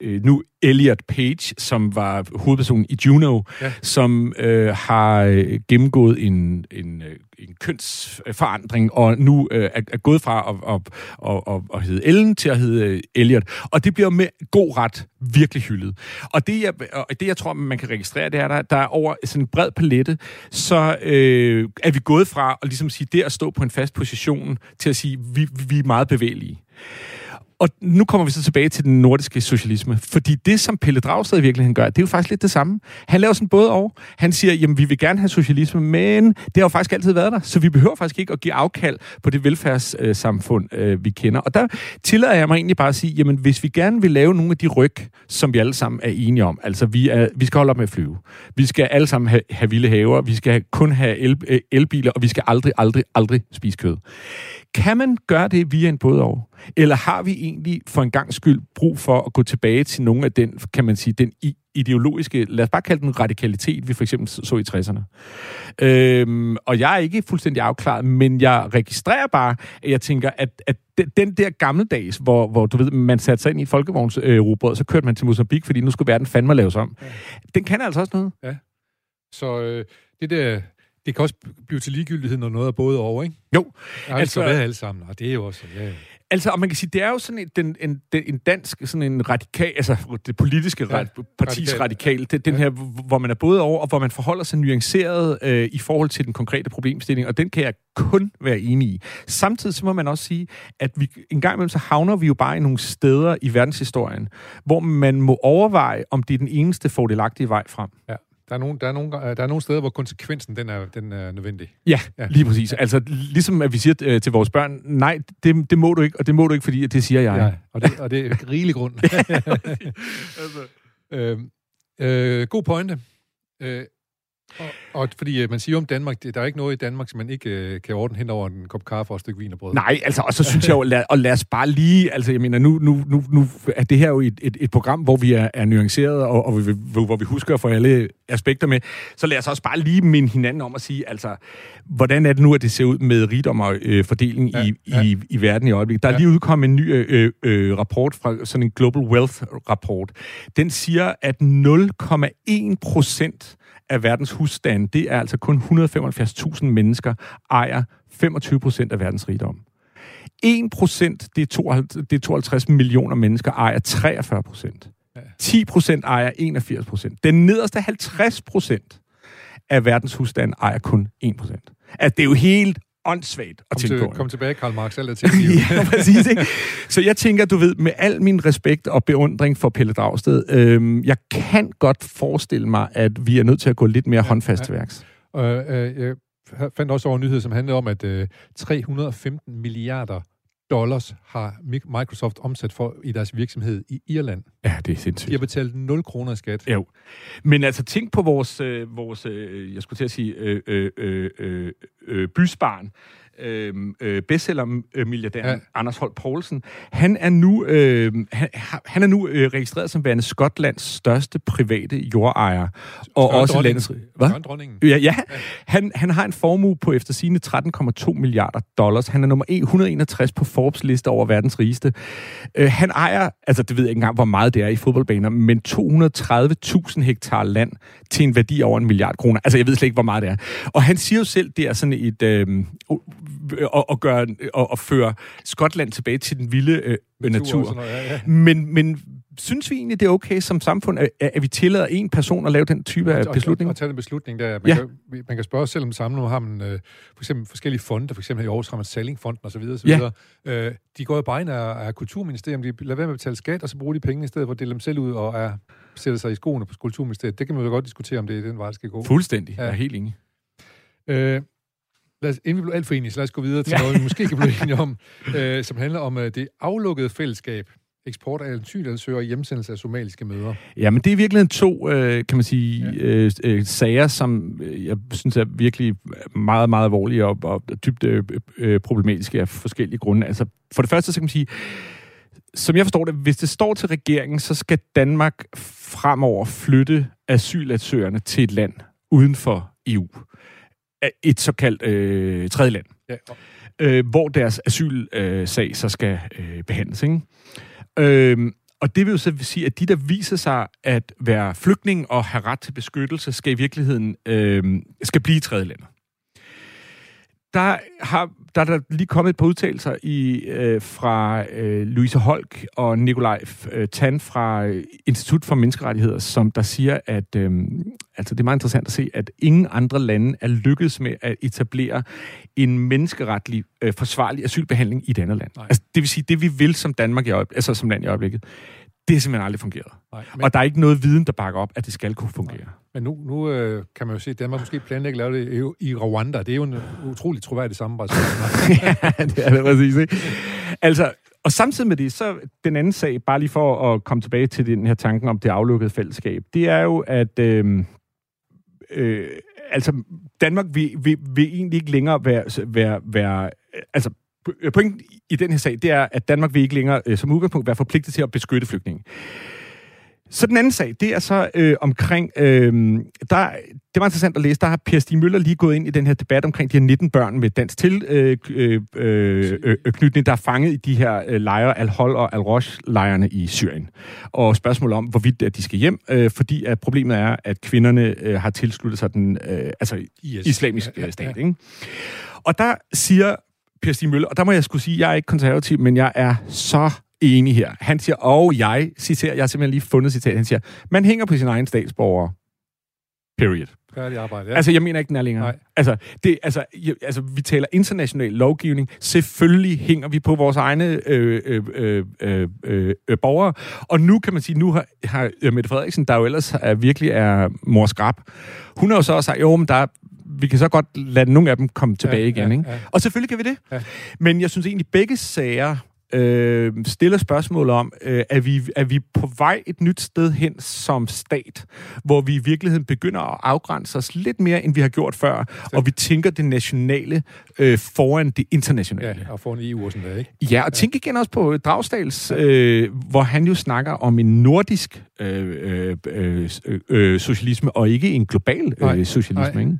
S2: øh, nu Elliot Page, som var hovedpersonen i Juno, ja. som øh, har øh, gennemgået en, en, øh, en kønsforandring, og nu øh, er, er gået fra at, at, at, at, at hedde Ellen til at hedde øh, Elliot. Og det bliver med god ret virkelig hyldet. Og det, jeg, og det, jeg tror, man kan registrere, det er, der, der er over sådan en bred palette, så øh, er vi gået fra at ligesom sige, det at stå på en fast position, til at sige, vi, vi er meget bevægelige. Og nu kommer vi så tilbage til den nordiske socialisme, fordi det, som Pelle Dragsted i virkeligheden gør, det er jo faktisk lidt det samme. Han laver sådan både og. Han siger, jamen vi vil gerne have socialisme, men det har jo faktisk altid været der, så vi behøver faktisk ikke at give afkald på det velfærdssamfund, øh, vi kender. Og der tillader jeg mig egentlig bare at sige, jamen hvis vi gerne vil lave nogle af de ryg, som vi alle sammen er enige om, altså vi, er, vi skal holde op med at flyve, vi skal alle sammen have, have vilde haver, vi skal kun have el, elbiler, og vi skal aldrig, aldrig, aldrig spise kød. Kan man gøre det via en både og? Eller har vi egentlig for en gang skyld brug for at gå tilbage til nogle af den, kan man sige, den ideologiske, lad os bare kalde den radikalitet, vi for eksempel så i 60'erne. Øhm, og jeg er ikke fuldstændig afklaret, men jeg registrerer bare, at jeg tænker, at, at den der gammeldags, hvor, hvor du ved, man satte sig ind i folkevogns øh, så kørte man til Mozambique, fordi nu skulle verden fandme laves om. Ja. Den kan altså også noget.
S1: Ja. Så øh, det der det kan også blive til ligegyldighed, når noget er både over, ikke?
S2: Jo.
S1: Altså, altså været alle sammen, og det er jo også... Ja.
S2: Altså, og man kan sige, det er jo sådan en, en, en, en dansk, sådan en radikal, altså det politiske ja, partis radikal, radikal det, den ja. her, hvor man er både over, og hvor man forholder sig nuanceret øh, i forhold til den konkrete problemstilling, og den kan jeg kun være enig i. Samtidig så må man også sige, at vi en gang imellem, så havner vi jo bare i nogle steder i verdenshistorien, hvor man må overveje, om det er den eneste fordelagtige vej frem.
S1: Ja. Der er, nogle, der, er nogle, der er nogle steder, hvor konsekvensen den er, den er nødvendig.
S2: Ja, ja, lige præcis. Altså, ligesom at vi siger øh, til vores børn, nej, det, det må du ikke, og det må du ikke, fordi det siger jeg.
S1: Ja, og det, og det er rigelig grund. altså. øh, øh, god pointe. Øh, og, og fordi øh, man siger om Danmark, der er ikke noget i Danmark, som man ikke øh, kan ordne hen over en kop kaffe og et stykke vin og brød.
S2: Nej, altså, og så synes jeg jo, lad, og lad os bare lige, altså jeg mener, nu, nu, nu, nu er det her jo et, et, et program, hvor vi er, er nuanceret, og, og vi, hvor vi husker at få alle aspekter med. Så lad os også bare lige minde hinanden om at sige, altså, hvordan er det nu, at det ser ud med rigdom og øh, fordeling ja, i, ja. I, i verden i øjeblikket? Der er ja. lige udkommet en ny øh, øh, rapport fra sådan en Global Wealth-rapport. Den siger, at 0,1 procent af verdens husstande, det er altså kun 175.000 mennesker, ejer 25 procent af verdens rigdom. 1 procent, det, er 52, det er 52 millioner mennesker, ejer 43 procent. 10 procent ejer 81 procent. Den nederste 50 procent af verdens husstande ejer kun 1 procent. Altså, det er jo helt åndssvagt at tænke
S1: til,
S2: på.
S1: Kom tilbage, Karl Marx, alt er til.
S2: ja, præcis. Ikke? Så jeg tænker, du ved, med al min respekt og beundring for Pelle Dragsted, øhm, jeg kan godt forestille mig, at vi er nødt til at gå lidt mere ja, håndfast ja. til værks.
S1: Øh, øh, jeg fandt også over en nyhed, som handlede om, at øh, 315 milliarder dollars har Mi- Microsoft omsat for i deres virksomhed i Irland.
S2: Ja, det er
S1: De
S2: sindssygt.
S1: har betalt 0 kroner i skat.
S2: Jo. Men altså, tænk på vores, øh, vores øh, jeg skulle til at sige, øh, øh, øh, øh, øh, bysbarn, øh, øh, bestseller-milliardæren
S1: Ja.
S2: ja. Anders Holt Poulsen. Han er nu, øh, han, han er nu øh, registreret som værende Skotlands største private jordejer. Og
S1: Større
S2: også
S1: dronningen.
S2: landets... Hvad?
S1: Dronningen.
S2: Ja, ja. Han, han har en formue på efter sine 13,2 milliarder dollars. Han er nummer 161 på Forbes liste over verdens rigeste. Uh, han ejer, altså det ved jeg ikke engang, hvor meget det er i fodboldbaner, men 230.000 hektar land til en værdi over en milliard kroner. Altså jeg ved slet ikke, hvor meget det er. Og han siger jo selv, det er sådan et... Øh, at, at, gøre, at, at føre Skotland tilbage til den vilde øh,
S1: og
S2: natur.
S1: sådan noget, ja, ja.
S2: Men, men synes vi egentlig, det er okay som samfund, at, at vi tillader en person at lave den type af
S1: Og-
S2: beslutninger?
S1: Og, og tage en beslutning der. Man,
S2: Ja.
S1: kan, man kan spørge selv om det samme. Nu har man øh, for eksempel forskellige fonde, for eksempel her i Aarhus har man Salingfonden osv. osv.
S2: Ja.
S1: Øh, de går jo bare ind af, af Kulturministeriet, de lader være med at betale skat, og så bruger de penge i stedet for at dele dem selv ud og er, sætte sig i skoene på Kulturministeriet. Det kan man jo godt diskutere, om det er den vej, det skal gå.
S2: Fuldstændig.
S1: Ja.
S2: Jeg er helt enig.
S1: Øh, lad os, inden vi bliver alt for enige, så lad os gå videre til
S2: Ja.
S1: noget, vi måske kan blive enige om, øh, som handler om øh, det aflukkede fællesskab. Eksport af asylansøgere og hjemsendelse af somaliske møder.
S2: Ja, men det er virkelig to, øh, kan man sige,
S1: Ja.
S2: øh, øh, sager, som øh, jeg synes er virkelig meget, meget alvorlige og, og dybt øh, øh, problematiske af forskellige grunde. Altså, for det første, så kan man sige, som jeg forstår det, hvis det står til regeringen, så skal Danmark fremover flytte asylansøgerne til et land uden for EU. Et såkaldt øh, tredje land.
S1: Ja,
S2: øh, hvor deres asylsag øh, så skal øh, behandles. Ikke? Øhm, og det vil jo så sige, at de, der viser sig at være flygtning og have ret til beskyttelse, skal i virkeligheden øh, skal blive i tredje. Der, har, der er der lige kommet et par udtalelser i, øh, fra øh, Louise Holk og Nikolaj øh, Tan fra øh, Institut for Menneskerettigheder, som der siger, at øh, altså det er meget interessant at se, at ingen andre lande er lykkedes med at etablere en menneskeretlig øh, forsvarlig asylbehandling i et andet land.
S1: Nej.
S2: Altså, det vil sige, det vi vil som Danmark i øjeblikket, altså som land i øjeblikket, det er simpelthen aldrig fungeret.
S1: nej,
S2: Men, og der er ikke noget viden, der bakker op, at det skal kunne fungere.
S1: Men nu, nu øh, kan man jo se, at Danmark måske planlægger at lave det i, Rwanda. Det er jo en utrolig troværdig samarbejde.
S2: ja, det er det præcis, ikke? Altså, og samtidig med det, så den anden sag, bare lige for at komme tilbage til den her tanken om det aflukkede fællesskab, det er jo, at øh, øh, altså, Danmark vil, vil, vil egentlig ikke længere være, være, være øh, altså, pointen i den her sag, det er, at Danmark vil ikke længere øh, som udgangspunkt være forpligtet til at beskytte flygtninge. Så den anden sag, det er så øh, omkring, øh, der, det var interessant at læse, der har Per Stig Møller lige gået ind i den her debat omkring de her 19 børn med dansk tilknytning, øh, øh, øh, øh, knytning, der er fanget i de her øh, lejre, Al-Hol og Al-Rosh-lejrene i Syrien. Og spørgsmål om, hvorvidt at de skal hjem, øh, fordi at problemet er, at kvinderne øh, har tilsluttet sig den øh, altså,
S1: IS.
S2: islamisk
S1: Ja, ja,
S2: ja, stat. Ikke? Og der siger Per Stig Møller, og der må jeg skulle sige, jeg er ikke konservativ, men jeg er så enig her. Han siger, og jeg citerer, jeg har simpelthen lige fundet citat, han siger, man hænger på sin egen statsborger. Period.
S1: Færdig arbejde, ja.
S2: Altså, jeg mener ikke, den er længere.
S1: Nej.
S2: Altså, det, altså, jeg, altså, vi taler international lovgivning. Selvfølgelig hænger vi på vores egne øh, øh, øh, øh, øh, borgere. Og nu kan man sige, nu har, har Mette Frederiksen, der jo ellers er, virkelig er mor skrab, hun har jo så også sagt, jo, men der er, vi kan så godt lade nogle af dem komme tilbage
S1: Ja,
S2: igen.
S1: ja,
S2: ikke?
S1: ja.
S2: Og selvfølgelig kan vi det.
S1: Ja.
S2: Men jeg synes egentlig, begge sager øh, stiller spørgsmål om, øh, er, vi, er vi på vej et nyt sted hen som stat, hvor vi i virkeligheden begynder at afgrænse os lidt mere, end vi har gjort før, og vi tænker det nationale øh, foran det internationale.
S1: Ja, og en EU og sådan der, ikke?
S2: Ja, og tænk igen også på Dragstals, øh, hvor han jo snakker om en nordisk øh, øh, øh, øh, socialisme, og ikke en global
S1: Nej,
S2: øh, socialisme.
S1: nej.
S2: Ikke?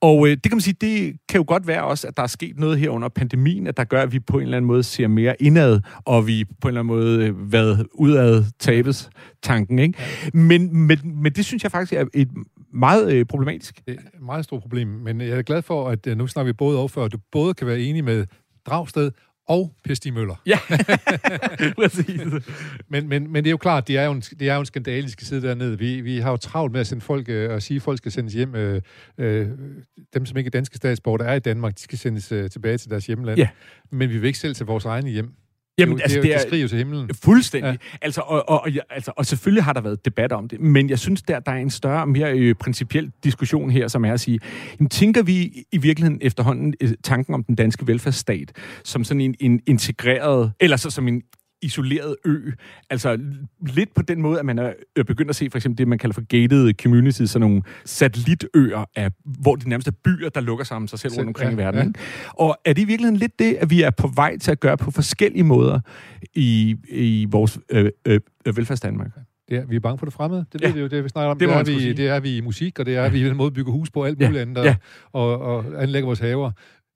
S2: Og øh, det kan man sige, det kan jo godt være også, at der er sket noget her under pandemien, at der gør, at vi på en eller anden måde ser mere indad, og vi på en eller anden måde øh, hvad udad tabes tanken. Ikke? Men, men, men det synes jeg faktisk er et meget øh, problematisk.
S1: Det er et meget stort problem, men jeg er glad for, at øh, nu snakker vi både for, at du både kan være enig med Dragsted og Per Stig Møller.
S2: Ja, præcis.
S1: Men, men, men det er jo klart, det er jo en, det er jo en skandale, de skal sidde dernede. Vi, vi har jo travlt med at sende folk øh, og sige, at folk skal sendes hjem. Øh, øh, dem, som ikke er danske statsborgere, der er i Danmark, de skal sendes øh, tilbage til deres hjemland.
S2: Ja.
S1: Men vi vil ikke selv til vores egne hjem.
S2: Jamen,
S1: det,
S2: altså,
S1: det,
S2: det er-
S1: jo til himlen.
S2: Fuldstændig. Ja. Altså, og, og, og, altså, og selvfølgelig har der været debat om det, men jeg synes, der, der er en større, mere øh, principiel diskussion her, som er at sige, jamen, tænker vi i virkeligheden efterhånden øh, tanken om den danske velfærdsstat som sådan en, en integreret, eller så som en isoleret ø. Altså lidt på den måde, at man er øh, begyndt at se for eksempel det, man kalder for gated communities, sådan nogle satellitøer, af, hvor det nærmest er byer, der lukker om sig selv rundt omkring
S1: ja,
S2: i verden.
S1: ja.
S2: Ikke? Og er det i virkeligheden lidt det, at vi er på vej til at gøre på forskellige måder i, i vores øh, øh, øh, velfærdsdanmark?
S1: Det er, vi er bange for det fremmede. Det
S2: Ja.
S1: ved vi jo, det vi snakker om.
S2: Det
S1: Det, er vi,
S2: sige.
S1: det er vi i musik, og det er vi i den måde bygger hus på, alt
S2: Ja.
S1: muligt andet, og,
S2: Ja.
S1: og, og anlægger vores haver.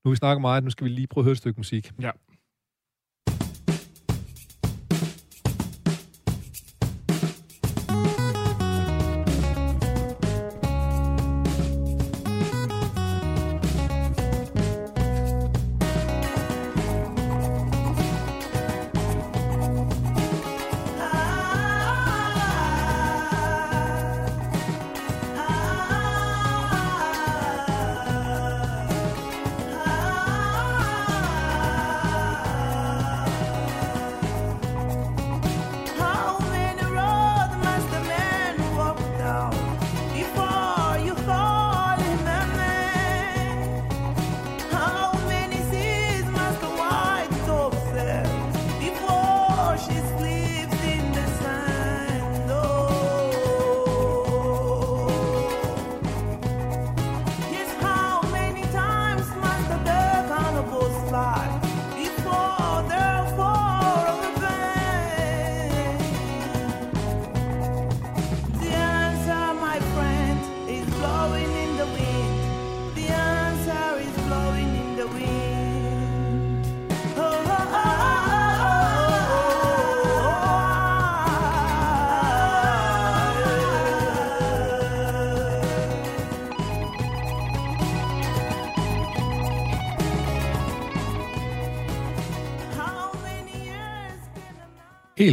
S1: Nu vi snakker meget, nu skal vi lige prøve at høre et stykke musik.
S2: Ja.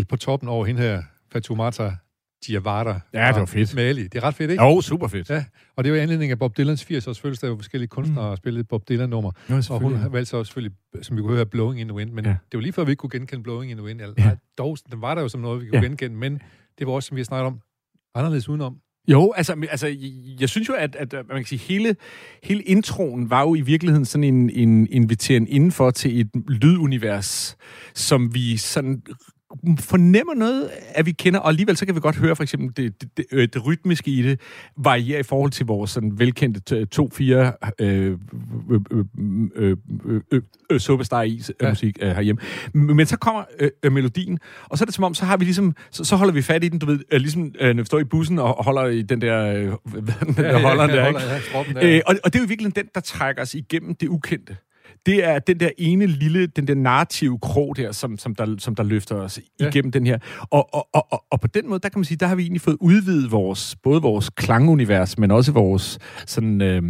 S1: På toppen over hende her, Fatoumata Diawara.
S2: Ja, det var fedt.
S1: Mali. Det er ret fedt, ikke?
S2: Jo, super fedt.
S1: Ja, og det var i anledning af Bob Dylans 80-års fødselsdag, hvor forskellige kunstnere mm. spillede Bob Dylan-nummer.
S2: Jo,
S1: Og hun valgte så selvfølgelig, som vi kunne høre, Blowing in the Wind. Men
S2: Ja.
S1: det var lige før, vi ikke kunne genkende Blowing in the Wind. Eller,
S2: Ja.
S1: dog, den var der jo som noget, vi kunne
S2: Ja.
S1: genkende, men det var også, som vi har snakket om, anderledes udenom.
S2: Jo, altså, altså jeg, jeg synes jo, at, at man kan sige, hele, hele introen var jo i virkeligheden sådan en, en inviteren indenfor til et lydunivers, som vi sådan fornemmer noget, at vi kender, og alligevel så kan vi godt høre for eksempel det, det, det, øh, det rytmiske i det varierer i forhold til vores sådan velkendte 2-4 øh, øh, øh, øh, øh, superstar is ja.
S1: Ja.
S2: musik øh, herhjemme. Men så kommer øh, øh, melodien, og så er det som om, så har vi ligesom, så, så holder vi fat i den, du ved, øh, ligesom øh, når vi står i bussen og holder i den der, øh, den der holder der, ikke?
S1: Ja, der.
S2: Øh, og, og det er jo virkelig den, der trækker os igennem det ukendte. Det er den der ene lille, den der narrative krog der, som, som, der, som der løfter os. Ja. igennem den her. Og, og, og, og, og på den måde, der kan man sige, der har vi egentlig fået udvidet vores, både vores klangunivers, men også vores sådan, øh,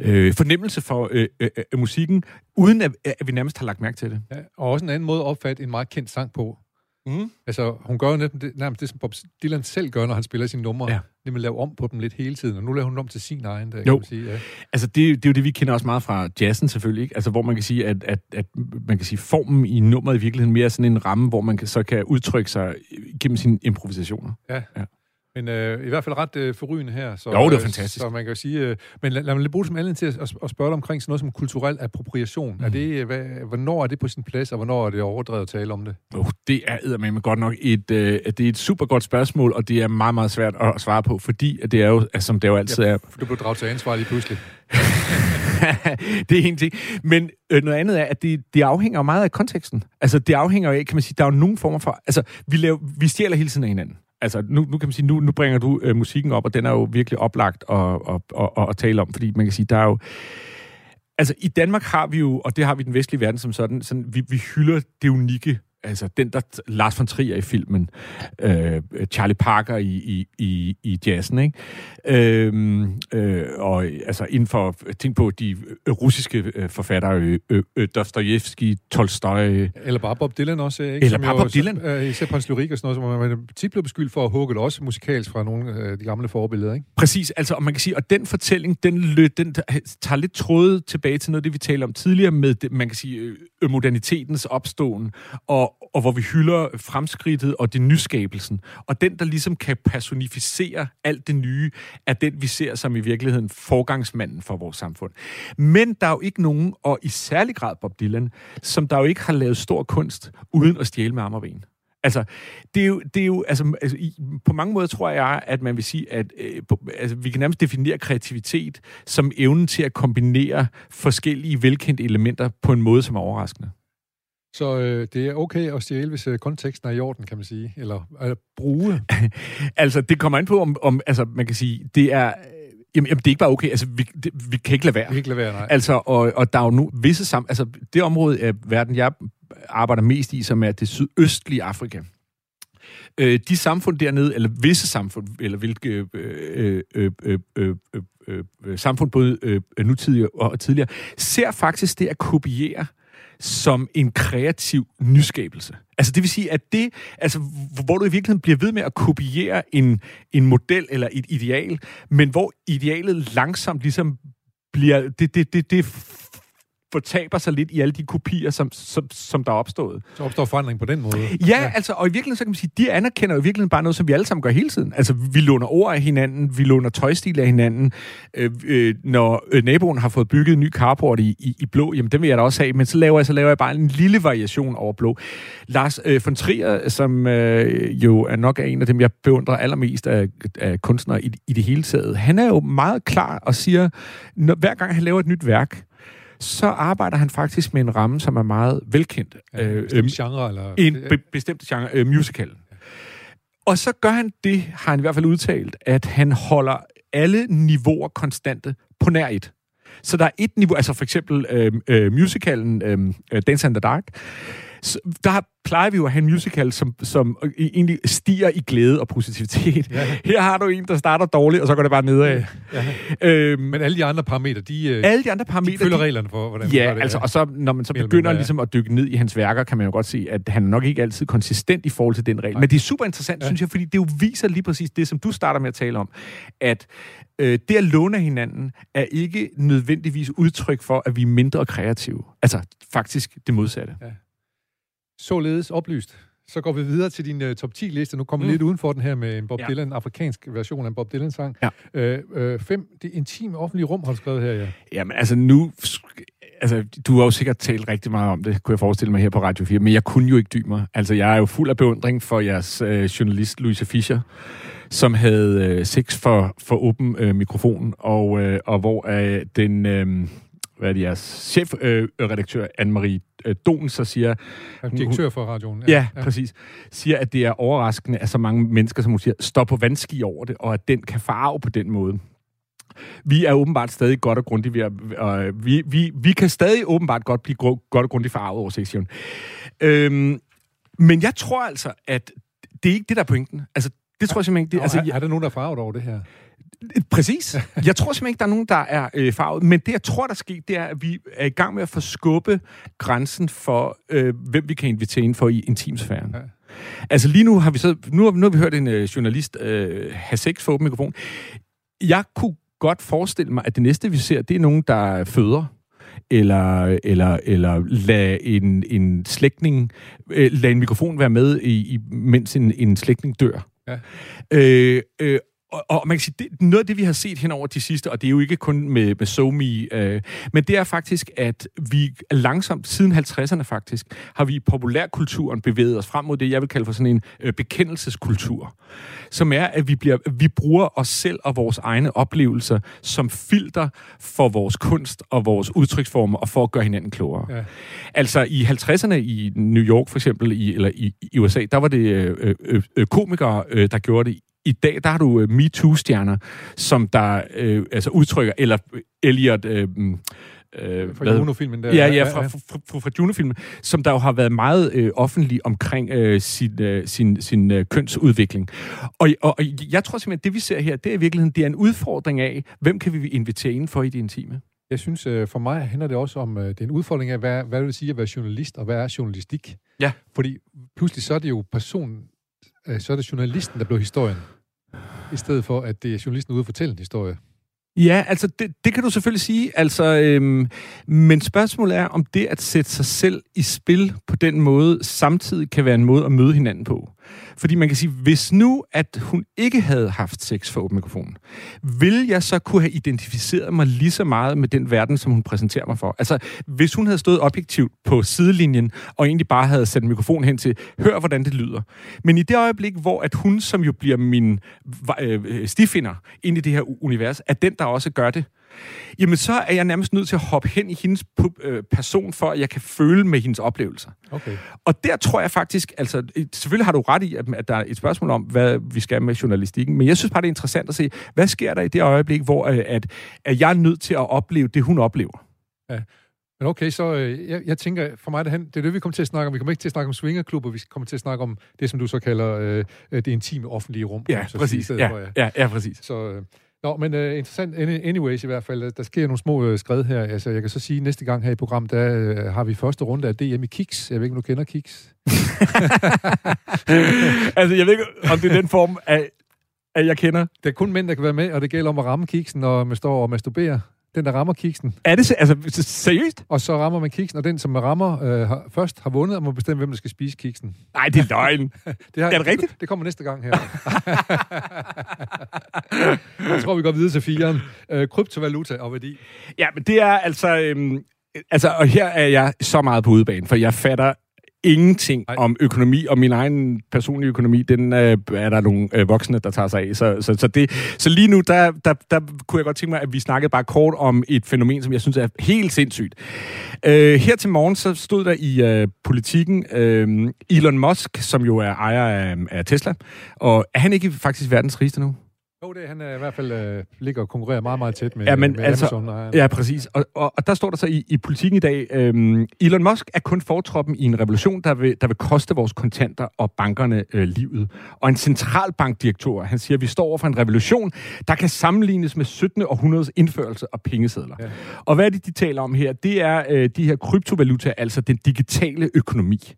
S2: øh, fornemmelse for øh, øh, øh, musikken, uden at, at vi nærmest har lagt mærke til det.
S1: Ja, og også en anden måde at opfatte en meget kendt sang på.
S2: Mm.
S1: Altså, hun gør jo nærmest det, nærmest det, som Bob Dylan selv gør, når han spiller sine numre.
S2: Ja.
S1: Ja. At lave om på dem lidt hele tiden, og nu laver hun om til sin egen, der,
S2: Jo.
S1: kan man sige. Ja.
S2: Altså, det, det er jo det, vi kender også meget fra jazzen selvfølgelig, ikke? Altså, hvor man kan sige, at, at, at man kan sige, formen i nummeret i virkeligheden mere er sådan en ramme, hvor man kan, så kan udtrykke sig gennem sine improvisationer.
S1: Men øh, i hvert fald ret øh, forrygende her. Så,
S2: Jo, det var
S1: øh,
S2: fantastisk.
S1: Så man kan jo sige... Øh, men lad, lad mig lige bruge det som anledning til at, at, spørge dig omkring sådan noget som kulturel appropriation. Mm. Er det, øh, hvad, hvornår er det på sin plads, og hvornår er det overdrevet at tale om det?
S2: Oh, det er eddermame godt nok et, øh, det er et super godt spørgsmål, og det er meget, meget svært at svare på, fordi at det er jo, altså, som det jo altid er,
S1: For du blev draget til ansvar lige pludselig.
S2: det er en ting. Men øh, noget andet er, at det, det afhænger meget af konteksten. Altså, det afhænger af, kan man sige, der er jo nogle former for... Altså, vi, laver, vi stjæler hele tiden af hinanden. Altså, nu, nu kan man sige, nu, nu bringer du øh, musikken op, og den er jo virkelig oplagt at, at, at, at, at tale om, fordi man kan sige, der er jo... Altså, i Danmark har vi jo, og det har vi i den vestlige verden som sådan, sådan vi, vi hylder det unikke. Altså, den der Lars von Trier i filmen, øh, Charlie Parker i, i, i, i jazzen, ikke? Øhm, øh, og altså inden for, tænk på de øh, russiske øh, forfattere, øh, øh, øh, Dostojevski, Tolstoy,
S1: Eller bare Bob Dylan også, ikke?
S2: Eller bare Bob Dylan.
S1: Øh, især på hans lyrik og sådan noget, som man tit blev beskyldt for at hugge det også musikalsk fra nogle af de gamle forbilleder, ikke?
S2: Præcis, altså, og man kan sige, og den fortælling, den, lø, den tager lidt tråde tilbage til noget det, vi talte om tidligere med, det, man kan sige, øh, modernitetens opståen, og, og, og hvor vi hylder fremskridtet og det nyskabelsen. Og den, der ligesom kan personificere alt det nye, er den, vi ser som i virkeligheden forgangsmanden for vores samfund. Men der er jo ikke nogen, og i særlig grad Bob Dylan, som der jo ikke har lavet stor kunst uden at stjæle med arm og ben. Altså, det er jo, det er jo altså, altså i, på mange måder tror jeg, at man vil sige, at øh, på, altså, vi kan nærmest definere kreativitet som evnen til at kombinere forskellige velkendte elementer på en måde, som er overraskende.
S1: Så øh, det er okay at stjæle, hvis øh, konteksten er i orden, kan man sige. Eller øh, bruge.
S2: Altså, det kommer an på, om, om altså, man kan sige, det er... Jamen, jamen, det er ikke bare okay. Altså, vi, det, vi kan ikke lade være.
S1: Vi kan ikke lade være, nej.
S2: Altså, og, og der er jo nu visse sam... Altså, det område af verden, jeg arbejder mest i, som er det sydøstlige Afrika. Øh, de samfund dernede, eller visse samfund, eller hvilke øh, øh, øh, øh, øh, øh, øh, samfund, både øh, nutidige og tidligere, ser faktisk det at kopiere som en kreativ nyskabelse. Altså det vil sige, at det, altså, hvor du i virkeligheden bliver ved med at kopiere en, en model eller et ideal, men hvor idealet langsomt ligesom bliver, det, det, det, det fortaber sig lidt i alle de kopier, som, som, som der er opstået.
S1: Så opstår forandring på den måde.
S2: Ja, ja, altså, og i virkeligheden, så kan man sige, de anerkender jo i virkeligheden bare noget, som vi alle sammen gør hele tiden. Altså, vi låner ord af hinanden, vi låner tøjstil af hinanden. Øh, øh, når øh, naboen har fået bygget en ny carport i, i, i blå, jamen, den vil jeg da også have, men så laver jeg, så laver jeg bare en lille variation over blå. Lars øh, von Trier, som øh, jo er nok er en af dem, jeg beundrer allermest af, af kunstnere i, i det hele taget, han er jo meget klar og siger, når, hver gang han laver et nyt værk, så arbejder han faktisk med en ramme, som er meget velkendt.
S1: Ja,
S2: Øh,
S1: øh, genre, eller...
S2: en be- bestemt genre, øh, musical. Og så gør han det, har han i hvert fald udtalt, at han holder alle niveauer konstante på nær et. Så der er et niveau, altså for eksempel øh, øh, musicalen øh, Dance in the Dark, der plejer vi jo at have en musical, som, som egentlig stiger i glæde og positivitet.
S1: Ja.
S2: Her har du en, der starter dårligt, og så går det bare nedad.
S1: Ja.
S2: Øhm,
S1: Men alle de andre parametre, de, øh,
S2: alle de andre
S1: de
S2: parametre...
S1: følger
S2: de-
S1: reglerne for, hvordan man
S2: Ja,
S1: gør det.
S2: altså, og så når man så begynder
S1: ja.
S2: ligesom at dykke ned i hans værker, kan man jo godt se, at han er nok ikke altid konsistent i forhold til den regel. Men det er super interessant,
S1: Ja.
S2: ja. synes jeg, fordi det jo viser lige præcis det, som du starter med at tale om, at øh, det at låne hinanden er ikke nødvendigvis udtryk for, at vi er mindre kreative. Altså faktisk det modsatte.
S1: Således oplyst. Så går vi videre til din uh, top 10-liste. Nu kommer vi
S2: Mm.
S1: lidt uden for den her med en Bob
S2: Ja.
S1: Dylan, afrikansk version af en Bob Dylan-sang.
S2: Ja.
S1: Øh, øh, fem, det intime offentlige rum, har du skrevet her, ja.
S2: Jamen altså nu... Altså, du har jo sikkert talt rigtig meget om det, kunne jeg forestille mig her på Radio 4, men jeg kunne jo ikke dybe mig. Altså, jeg er jo fuld af beundring for jeres øh, journalist, Louise Fischer, som havde øh, sex for, for åben øh, mikrofon, og, øh, og hvor øh, den... Øh, hvad er jeres chefredaktør, øh, redaktør, Anne-Marie øh, Don, så siger,
S1: er direktør for radioen.
S2: Ja, ja, præcis. Siger, at det er overraskende, at så mange mennesker, som hun siger, står på vandski over det, og at den kan farve på den måde. Vi er åbenbart stadig godt og grundigt ved at, øh, vi, vi, vi kan stadig åbenbart godt blive godt og grundigt farvet over sektion. Øhm, men jeg tror altså, at det er ikke det, der er pointen. Altså, det tror jeg simpelthen ikke. Det,
S1: Altså,
S2: altså,
S1: er, er der nogen, der er farvet over det her?
S2: Præcis. Jeg tror simpelthen ikke, der er nogen, der er øh, farvet. Men det, jeg tror, der sker, det er, at vi er i gang med at forskubbe grænsen for, øh, hvem vi kan invitere ind for i intimsfæren.
S1: Ja.
S2: Ja. Altså lige nu har vi så nu har, nu har vi hørt en øh, journalist øh, have sex for åben mikrofon. Jeg kunne godt forestille mig, at det næste, vi ser, det er nogen, der føder eller, eller, eller lade en, en slægtning, øh, lade en mikrofon være med, i, i, mens en, en slægtning dør.
S1: Ja.
S2: Øh, øh, og, og man kan sige, det, noget af det, vi har set hen over de sidste, og det er jo ikke kun med, med SoMe, øh, men det er faktisk, at vi langsomt, siden 50'erne faktisk, har vi i populærkulturen bevæget os frem mod det, jeg vil kalde for sådan en øh, bekendelseskultur, som er, at vi, bliver, vi bruger os selv og vores egne oplevelser som filter for vores kunst og vores udtryksformer, og for at gøre hinanden klogere.
S1: Ja.
S2: Altså i 50'erne i New York for eksempel, i, eller i, i USA, der var det øh, øh, øh, komikere, øh, der gjorde det. I dag, der har du øh, MeToo-stjerner, som der øh, altså udtrykker, eller øh, Elliot... Øh, øh,
S1: Fra Juno-filmen der.
S2: Ja, ja, fra, fra, fra, fra Juno-filmen, som der jo har været meget øh, offentlig omkring øh, sin, øh, sin, sin øh, kønsudvikling. Og, og, og jeg tror simpelthen, at det vi ser her, det er i virkeligheden det er en udfordring af, hvem kan vi invitere ind for i det intime?
S1: Jeg synes, øh, for mig handler det også om, øh, det er en udfordring af, hvad, hvad det vil sige at være journalist, og hvad er journalistik?
S2: Ja.
S1: Fordi pludselig så er det jo personen, øh, Øh, så er det journalisten, der blev historien, i stedet for, at det er journalisten ude at fortælle en historie.
S2: Ja, altså det, det kan du selvfølgelig sige. Altså, øhm, men spørgsmålet er, om det at sætte sig selv i spil på den måde, samtidig kan være en måde at møde hinanden på. Fordi man kan sige, hvis nu, at hun ikke havde haft sex for åben mikrofon, ville jeg så kunne have identificeret mig lige så meget med den verden, som hun præsenterer mig for? Altså, hvis hun havde stået objektivt på sidelinjen, og egentlig bare havde sat mikrofonen hen til, hør hvordan det lyder. Men i det øjeblik, hvor at hun, som jo bliver min øh, øh stifinder ind i det her univers, er den, der også gør det, jamen så er jeg nærmest nødt til at hoppe hen i hendes øh, person, for at jeg kan føle med hendes oplevelser.
S1: Okay.
S2: Og der tror jeg faktisk, altså selvfølgelig har du ret i, at, der er et spørgsmål om, hvad vi skal med journalistikken, men jeg synes bare, det er interessant at se, hvad sker der i det øjeblik, hvor øh, at, at jeg er nødt til at opleve det, hun oplever.
S1: Men okay, så øh, jeg, jeg tænker, for mig det, hen, det er det, vi kommer til at snakke om. Vi kommer ikke til at snakke om swingerklubber, vi kommer til at snakke om det, som du så kalder øh, det intime offentlige rum.
S2: Ja,
S1: sige,
S2: præcis. Ja,
S1: for, ja.
S2: ja, ja, præcis.
S1: Så, øh, nå, men øh, interessant any- anyways i hvert fald. Der sker nogle små øh, skred her. Altså, jeg kan så sige, at næste gang her i programmet, der øh, har vi første runde af DM i Kiks. Jeg ved ikke, om du kender Kiks.
S2: altså, jeg ved ikke, om det er den form, af, at jeg kender.
S1: Det er kun mænd, der kan være med, og det gælder om at ramme kiksen, når man står og masturberer. Den, der rammer kiksen.
S2: Er det altså, seriøst?
S1: Og så rammer man kiksen, og den, som rammer øh, har, først har vundet, og må bestemme, hvem der skal spise kiksen.
S2: Nej, det er løgn.
S1: Det har,
S2: Er det rigtigt?
S1: Det, det kommer næste gang her. jeg tror, vi går videre til firen. Øh, kryptovaluta og værdi.
S2: Ja, men det er altså... Øhm, altså, og her er jeg så meget på udebane, for jeg fatter ingenting
S1: Ej.
S2: Om økonomi, og min egen personlige økonomi, den øh, er der nogle øh, voksne, der tager sig af. Så, så, så, det, så lige nu, der, der, der kunne jeg godt tænke mig, at vi snakkede bare kort om et fænomen, som jeg synes er helt sindssygt. Øh, her til morgen, så stod der i øh, politikken øh, Elon Musk, som jo er ejer af, af Tesla, og er han ikke faktisk verdens rigeste nu?
S1: Jo, det, han er i hvert fald øh, ligger og konkurrerer meget, meget tæt med,
S2: Ja, men
S1: med
S2: altså-
S1: Amazon. Og,
S2: Ja, præcis. Og, og, og der står der så i, i politikken i dag, øhm, Elon Musk er kun fortroppen i en revolution, der vil, der vil koste vores kontanter og bankerne øh, livet. Og en centralbankdirektør, han siger, at vi står over for en revolution, der kan sammenlignes med 17. århundredes indførelse af pengesedler.
S1: Ja.
S2: Og hvad er det, de taler om her? Det er øh, de her kryptovalutaer, altså den digitale økonomi.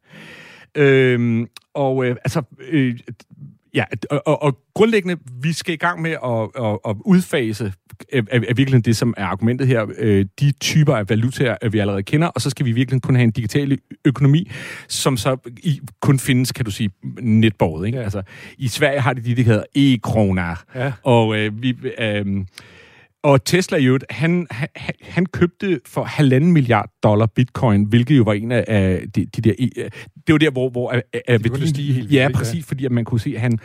S2: Øhm, og øh, altså... Øh, Ja, og, og, og grundlæggende, vi skal i gang med at, at, at udfase af, af virkelig det, som er argumentet her, øh, de typer af valutaer, øh, vi allerede kender, og så skal vi virkelig kun have en digital økonomi, som så i, kun findes, kan du sige, netborget. Ikke?
S1: Ja.
S2: Altså, I Sverige har de de, der hedder e-kroner,
S1: Ja.
S2: og øh, vi... Øh, og Tesla øvrigt, han, han, han købte for halvanden milliard dollar bitcoin, hvilket jo var en af de, de der... øh, Det var der, hvor... hvor af
S1: begyndte at stige helt
S2: Ja, præcis, fordi at man kunne se, at han...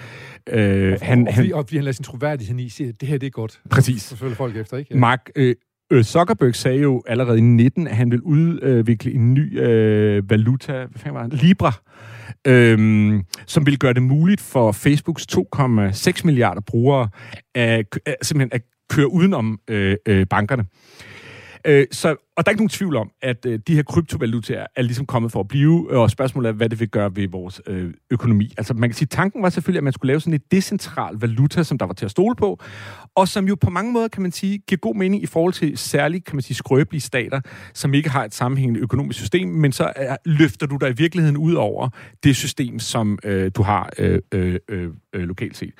S2: Øh,
S1: Og,
S2: han,
S1: og,
S2: han
S1: fordi, og fordi han lader sin troværdighed i, siger, at det her det er godt.
S2: Præcis.
S1: Så følger folk efter, ikke?
S2: Mark øh, øh, Zuckerberg sagde jo allerede i 19, at han vil udvikle en ny øh, valuta, hvad fanden var det? Libra, øhm, som vil gøre det muligt for Facebooks 2,6 milliarder brugere at, at, simpelthen at køre udenom øh, øh, bankerne. Øh, så, og der er ikke nogen tvivl om, at øh, de her kryptovalutaer er ligesom kommet for at blive, øh, og spørgsmålet er, hvad det vil gøre ved vores øh, økonomi. Altså man kan sige, tanken var selvfølgelig, at man skulle lave sådan et decentral valuta, som der var til at stole på, og som jo på mange måder, kan man sige, giver god mening i forhold til særligt, kan man sige, skrøbelige stater, som ikke har et sammenhængende økonomisk system, men så er, løfter du dig i virkeligheden ud over det system, som øh, du har øh, øh, øh, lokalt set.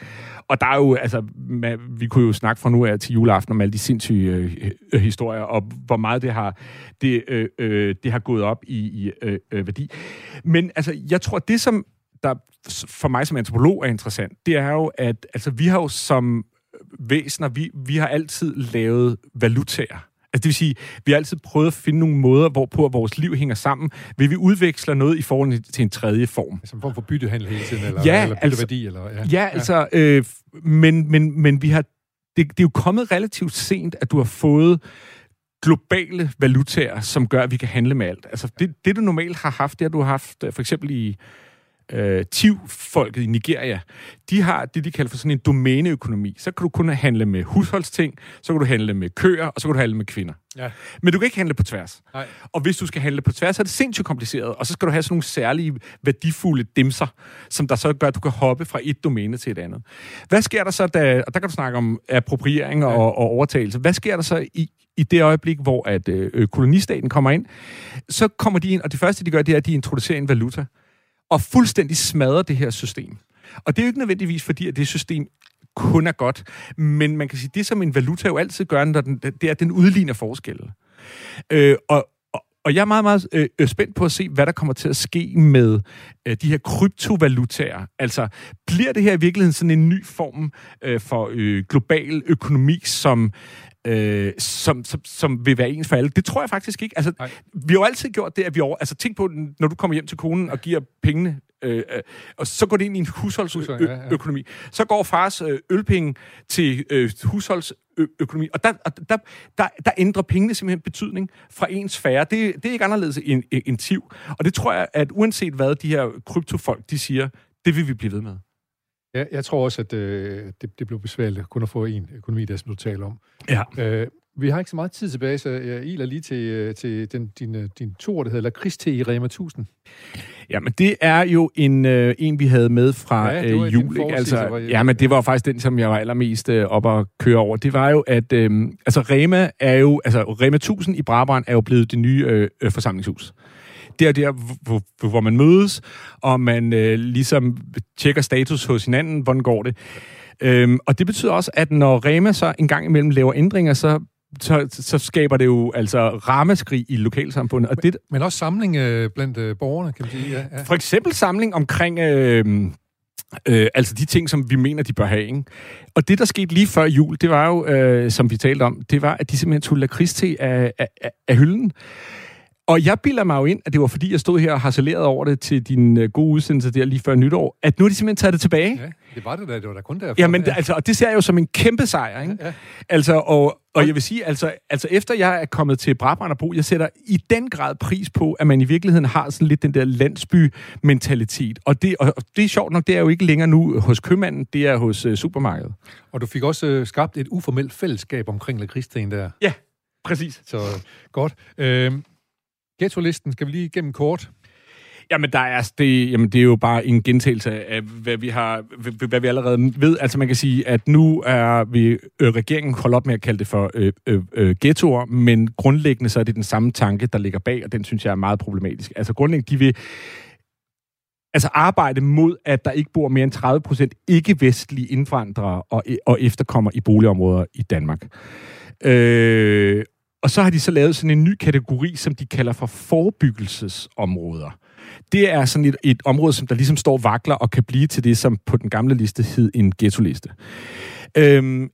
S2: Og der er jo, altså, man, vi kunne jo snakke fra nu af til juleaften om alle de sindssyge øh, øh, historier, og hvor meget det har, det, øh, øh, det har gået op i, i øh, øh, værdi. Men altså, jeg tror, det som der for mig som antropolog er interessant, det er jo, at altså, vi har jo som væsener, vi, vi har altid lavet valutaer. Altså det vil sige, vi har altid prøvet at finde nogle måder, hvorpå vores liv hænger sammen. Vil vi udveksle noget i forhold til en tredje form?
S1: Som form for byttehandel hele tiden, eller,
S2: Ja,
S1: eller
S2: altså-
S1: bytteværdi, eller... Ja,
S2: Ja, altså, øh, men, men, men vi har, det, det er jo kommet relativt sent, at du har fået globale valutaer, som gør, at vi kan handle med alt. Altså, det, det du normalt har haft, det har du haft øh, for eksempel i øh, TIV-folket i Nigeria. De har det, de kalder for sådan en domæneøkonomi. Så kan du kun handle med husholdsting, så kan du handle med køer, og så kan du handle med kvinder.
S1: Ja.
S2: Men du kan ikke handle på tværs.
S1: Nej.
S2: Og hvis du skal handle på tværs, så er det sindssygt kompliceret. Og så skal du have sådan nogle særlige værdifulde dimser, som der så gør, at du kan hoppe fra et domæne til et andet. Hvad sker der så, da, og der kan du snakke om appropriering og, og overtagelse. Hvad sker der så i, i det øjeblik, hvor at, øh, øh, kolonistaten kommer ind? Så kommer de ind, og det første, de gør, det er, at de introducerer en valuta, og fuldstændig smadrer det her system. Og det er jo ikke nødvendigvis fordi, at det system kun er godt. Men man kan sige, det som en valuta jo altid gør, når den, det er, at den udligner forskelle. Øh, og, og- jeg er meget, meget øh, øh, spændt på at se, hvad der kommer til at ske med øh, de her kryptovalutaer. Altså, bliver det her i virkeligheden sådan en ny form øh, for øh, global økonomi, som, øh, som, som, som vil være ens for alle? Det tror jeg faktisk ikke. Altså,
S1: Nej.
S2: vi har jo altid gjort det, at vi over... Altså, tænk på, når du kommer hjem til konen og giver pengene, øh, øh, og så går det ind i en
S1: Husholdning, ja, ja.
S2: husholdsøkonomi. Så går fars øh, ølpenge til øh, husholdsøkonomi, og der, der, der, der ændrer pengene simpelthen betydning fra ens sfære. Det, det er ikke anderledes end, end TIV. Og det tror jeg, at uanset hvad de her kryptofolk, de siger, det vil vi blive ved med.
S1: Ja, jeg tror også, at øh, det, det blev besværligt kun at få en økonomi, der som du taler om.
S2: Ja.
S1: Øh, vi har ikke så meget tid tilbage, så jeg iler lige til, øh, til den, din, øh, din tur, der hedder Lakridste i Rema 1000.
S2: Ja, men det er jo en, øh, en vi havde med fra
S1: Ja,
S2: øh, jul. Ikke? Altså, ja, men det var faktisk den, som jeg var allermest øh, op at køre over. Det var jo, at øh, altså, Rema er jo, altså Rema 1000 i Brabrand er jo blevet det nye øh, øh, forsamlingshus. Det er der, hvor, hvor- man mødes, og man øh, ligesom tjekker status hos hinanden, hvordan går det. Øhm, og det betyder også, at når Rema så en gang imellem laver ændringer, så, så, så skaber det jo altså rammeskrig i lokalsamfundet. Og det,
S1: Men også samling øh, blandt øh, borgerne, kan man sige. Ja, ja.
S2: for eksempel samling omkring øh, øh, altså de ting, som vi mener, de bør have. Ikke? Og det, der skete lige før jul, det var jo, øh, som vi talte om, det var, at de simpelthen tog lakridste af, af, af, af hylden. Og jeg bilder mig jo ind, at det var fordi, jeg stod her og harcelerede over det til din øh, gode udsendelse der lige før nytår, at nu er de simpelthen taget det tilbage.
S1: ja, det var det da. Det var da kun derfor.
S2: Jamen, ja. altså, og det ser jeg jo som en kæmpe sejr, ikke?
S1: Ja.
S2: Altså, og, og jeg vil sige, altså, altså efter jeg er kommet til Brabrand jeg sætter i den grad pris på, at man i virkeligheden har sådan lidt den der landsby-mentalitet. Og det, og det er sjovt nok, det er jo ikke længere nu hos købmanden, det er hos uh, supermarkedet.
S1: Og du fik også øh, skabt et uformelt fællesskab omkring lakridsten der.
S2: Ja, præcis.
S1: Så godt. Øh, Ghetto-listen skal vi lige igennem kort.
S2: Jamen, der er, det, jamen, det er jo bare en gentagelse af, hvad vi, har, hvad, hvad vi allerede ved. Altså, man kan sige, at nu er vi, øh, regeringen holdt op med at kalde det for øh, øh, øh, ghettoer, men grundlæggende så er det den samme tanke, der ligger bag, og den synes jeg er meget problematisk. Altså, grundlæggende, de vil altså arbejde mod, at der ikke bor mere end 30 procent ikke-vestlige indvandrere og, og efterkommer i boligområder i Danmark. Øh, og så har de så lavet sådan en ny kategori, som de kalder for forebyggelsesområder. Det er sådan et, et område, som der ligesom står vakler og kan blive til det, som på den gamle liste hed en ghetto-liste. Øhm,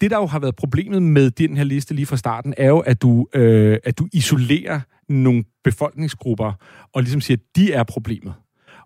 S2: det, der jo har været problemet med den her liste lige fra starten, er jo, at du, øh, at du isolerer nogle befolkningsgrupper og ligesom siger, at de er problemet.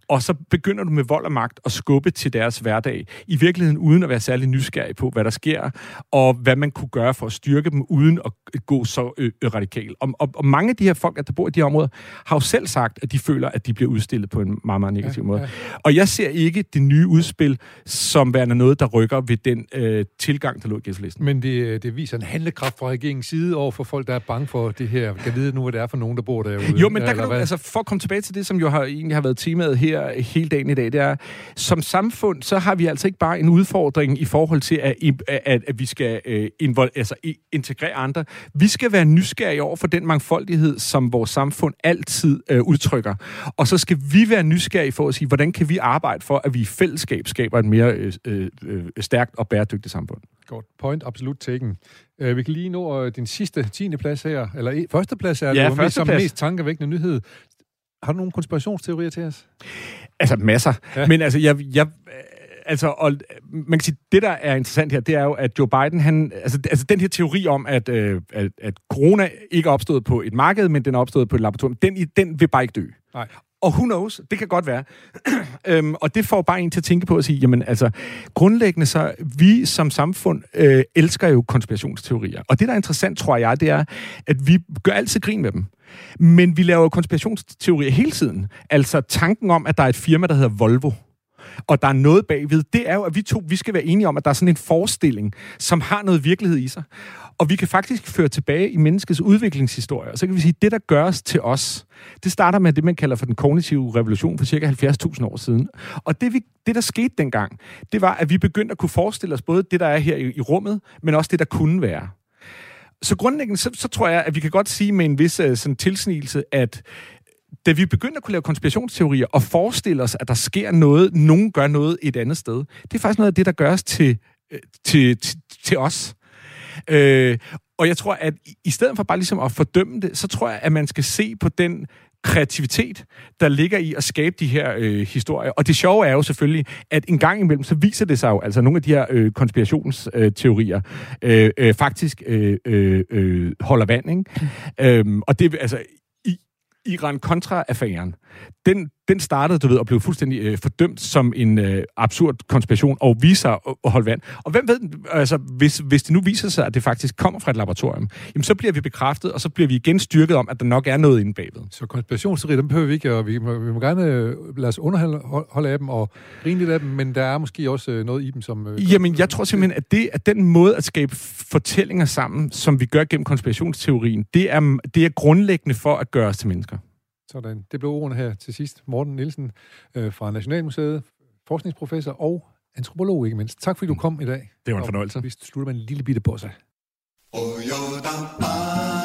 S2: Og så begynder du med vold og magt at skubbe til deres hverdag. I virkeligheden uden at være særlig nysgerrig på, hvad der sker, og hvad man kunne gøre for at styrke dem, uden at gå så øh, øh, radikalt. Og, og, og mange af de her folk, der bor i de her områder, har jo selv sagt, at de føler, at de bliver udstillet på en meget, meget negativ
S1: Ja,
S2: måde.
S1: ja.
S2: Og jeg ser ikke det nye udspil som værende noget, der rykker ved den øh, tilgang, der lå i gæstelisten.
S1: Men det, det viser en handlekraft fra regeringens side over for folk, der er bange for det her. Kan vide nu, hvad det er for nogen, der bor derude.
S2: Jo, men der kan du, altså for at komme tilbage til det, som jo har, egentlig har været temaet her hele dagen i dag, det er, som samfund, så har vi altså ikke bare en udfordring i forhold til, at, at, at vi skal øh, invol- altså, integrere andre. Vi skal være nysgerrige over for den mangfoldighed, som vores samfund altid øh, udtrykker. Og så skal vi være nysgerrige for at sige, hvordan kan vi arbejde for, at vi i fællesskab skaber et mere øh, øh, øh, stærkt og bæredygtigt samfund.
S1: Godt. Point absolut taken. Uh, vi kan lige nå uh, din sidste 10. plads her. Eller e- første plads er
S2: Ja,
S1: mest, som mest tankevækkende nyhed. Har du nogle konspirationsteorier til os?
S2: Altså masser.
S1: Ja.
S2: Men altså, jeg, jeg, altså, og, man kan sige, det der er interessant her, det er jo, at Joe Biden, han, altså, altså den her teori om, at, øh, at, at corona ikke er opstået på et marked, men den er opstået på et laboratorium, den, den vil bare ikke dø.
S1: Nej.
S2: Og who knows, det kan godt være. øhm, og det får bare en til at tænke på at sige, jamen altså, grundlæggende så, vi som samfund øh, elsker jo konspirationsteorier. Og det, der er interessant, tror jeg, det er, at vi gør altid grin med dem. Men vi laver jo konspirationsteorier hele tiden. Altså tanken om, at der er et firma, der hedder Volvo, og der er noget bagved, det er jo, at vi to vi skal være enige om, at der er sådan en forestilling, som har noget virkelighed i sig. Og vi kan faktisk føre tilbage i menneskets udviklingshistorie. Og så kan vi sige, at det, der gøres til os, det starter med det, man kalder for den kognitive revolution for cirka 70.000 år siden. Og det, vi, det, der skete dengang, det var, at vi begyndte at kunne forestille os både det, der er her i, i rummet, men også det, der kunne være. Så grundlæggende, så, så tror jeg, at vi kan godt sige med en vis uh, sådan tilsnigelse, at da vi begynder at kunne lave konspirationsteorier og forestille os, at der sker noget, nogen gør noget et andet sted, det er faktisk noget af det, der gør os til øh, til, til, til os. Øh, og jeg tror, at i- stedet for bare ligesom at fordømme det, så tror jeg, at man skal se på den kreativitet, der ligger i at skabe de her øh, historier. Og det sjove er jo selvfølgelig, at en gang imellem, så viser det sig jo, altså nogle af de her øh, konspirationsteorier, øh, øh, faktisk øh, øh, øh, holder vand, ikke? Øhm, og det, altså, Iran-Contra-affæren, den, den startede, du ved, og blev fuldstændig øh, fordømt som en øh, absurd konspiration, og viser at, at holde vand. Og hvem ved, altså, hvis, hvis det nu viser sig, at det faktisk kommer fra et laboratorium, jamen, så bliver vi bekræftet, og så bliver vi igen styrket om, at der nok er noget inde bagved.
S1: Så konspirationsteorier, dem behøver vi ikke, og vi må, vi må gerne øh, lade os underholde af dem og grine lidt af dem, men der er måske også øh, noget i dem, som... Øh,
S2: Jamen, jeg tror simpelthen, at, det, at den måde at skabe fortællinger sammen, som vi gør gennem konspirationsteorien, det er, det er grundlæggende for at gøre os til mennesker.
S1: Sådan. Det blev ordene her til sidst. Morten Nielsen øh, fra Nationalmuseet, forskningsprofessor og antropolog ikke mindst. Tak fordi du kom i dag.
S2: Det var en
S1: Og
S2: fornøjelse.
S1: Vi slutter med en lille bitte bossa.
S3: Oh, yo, da,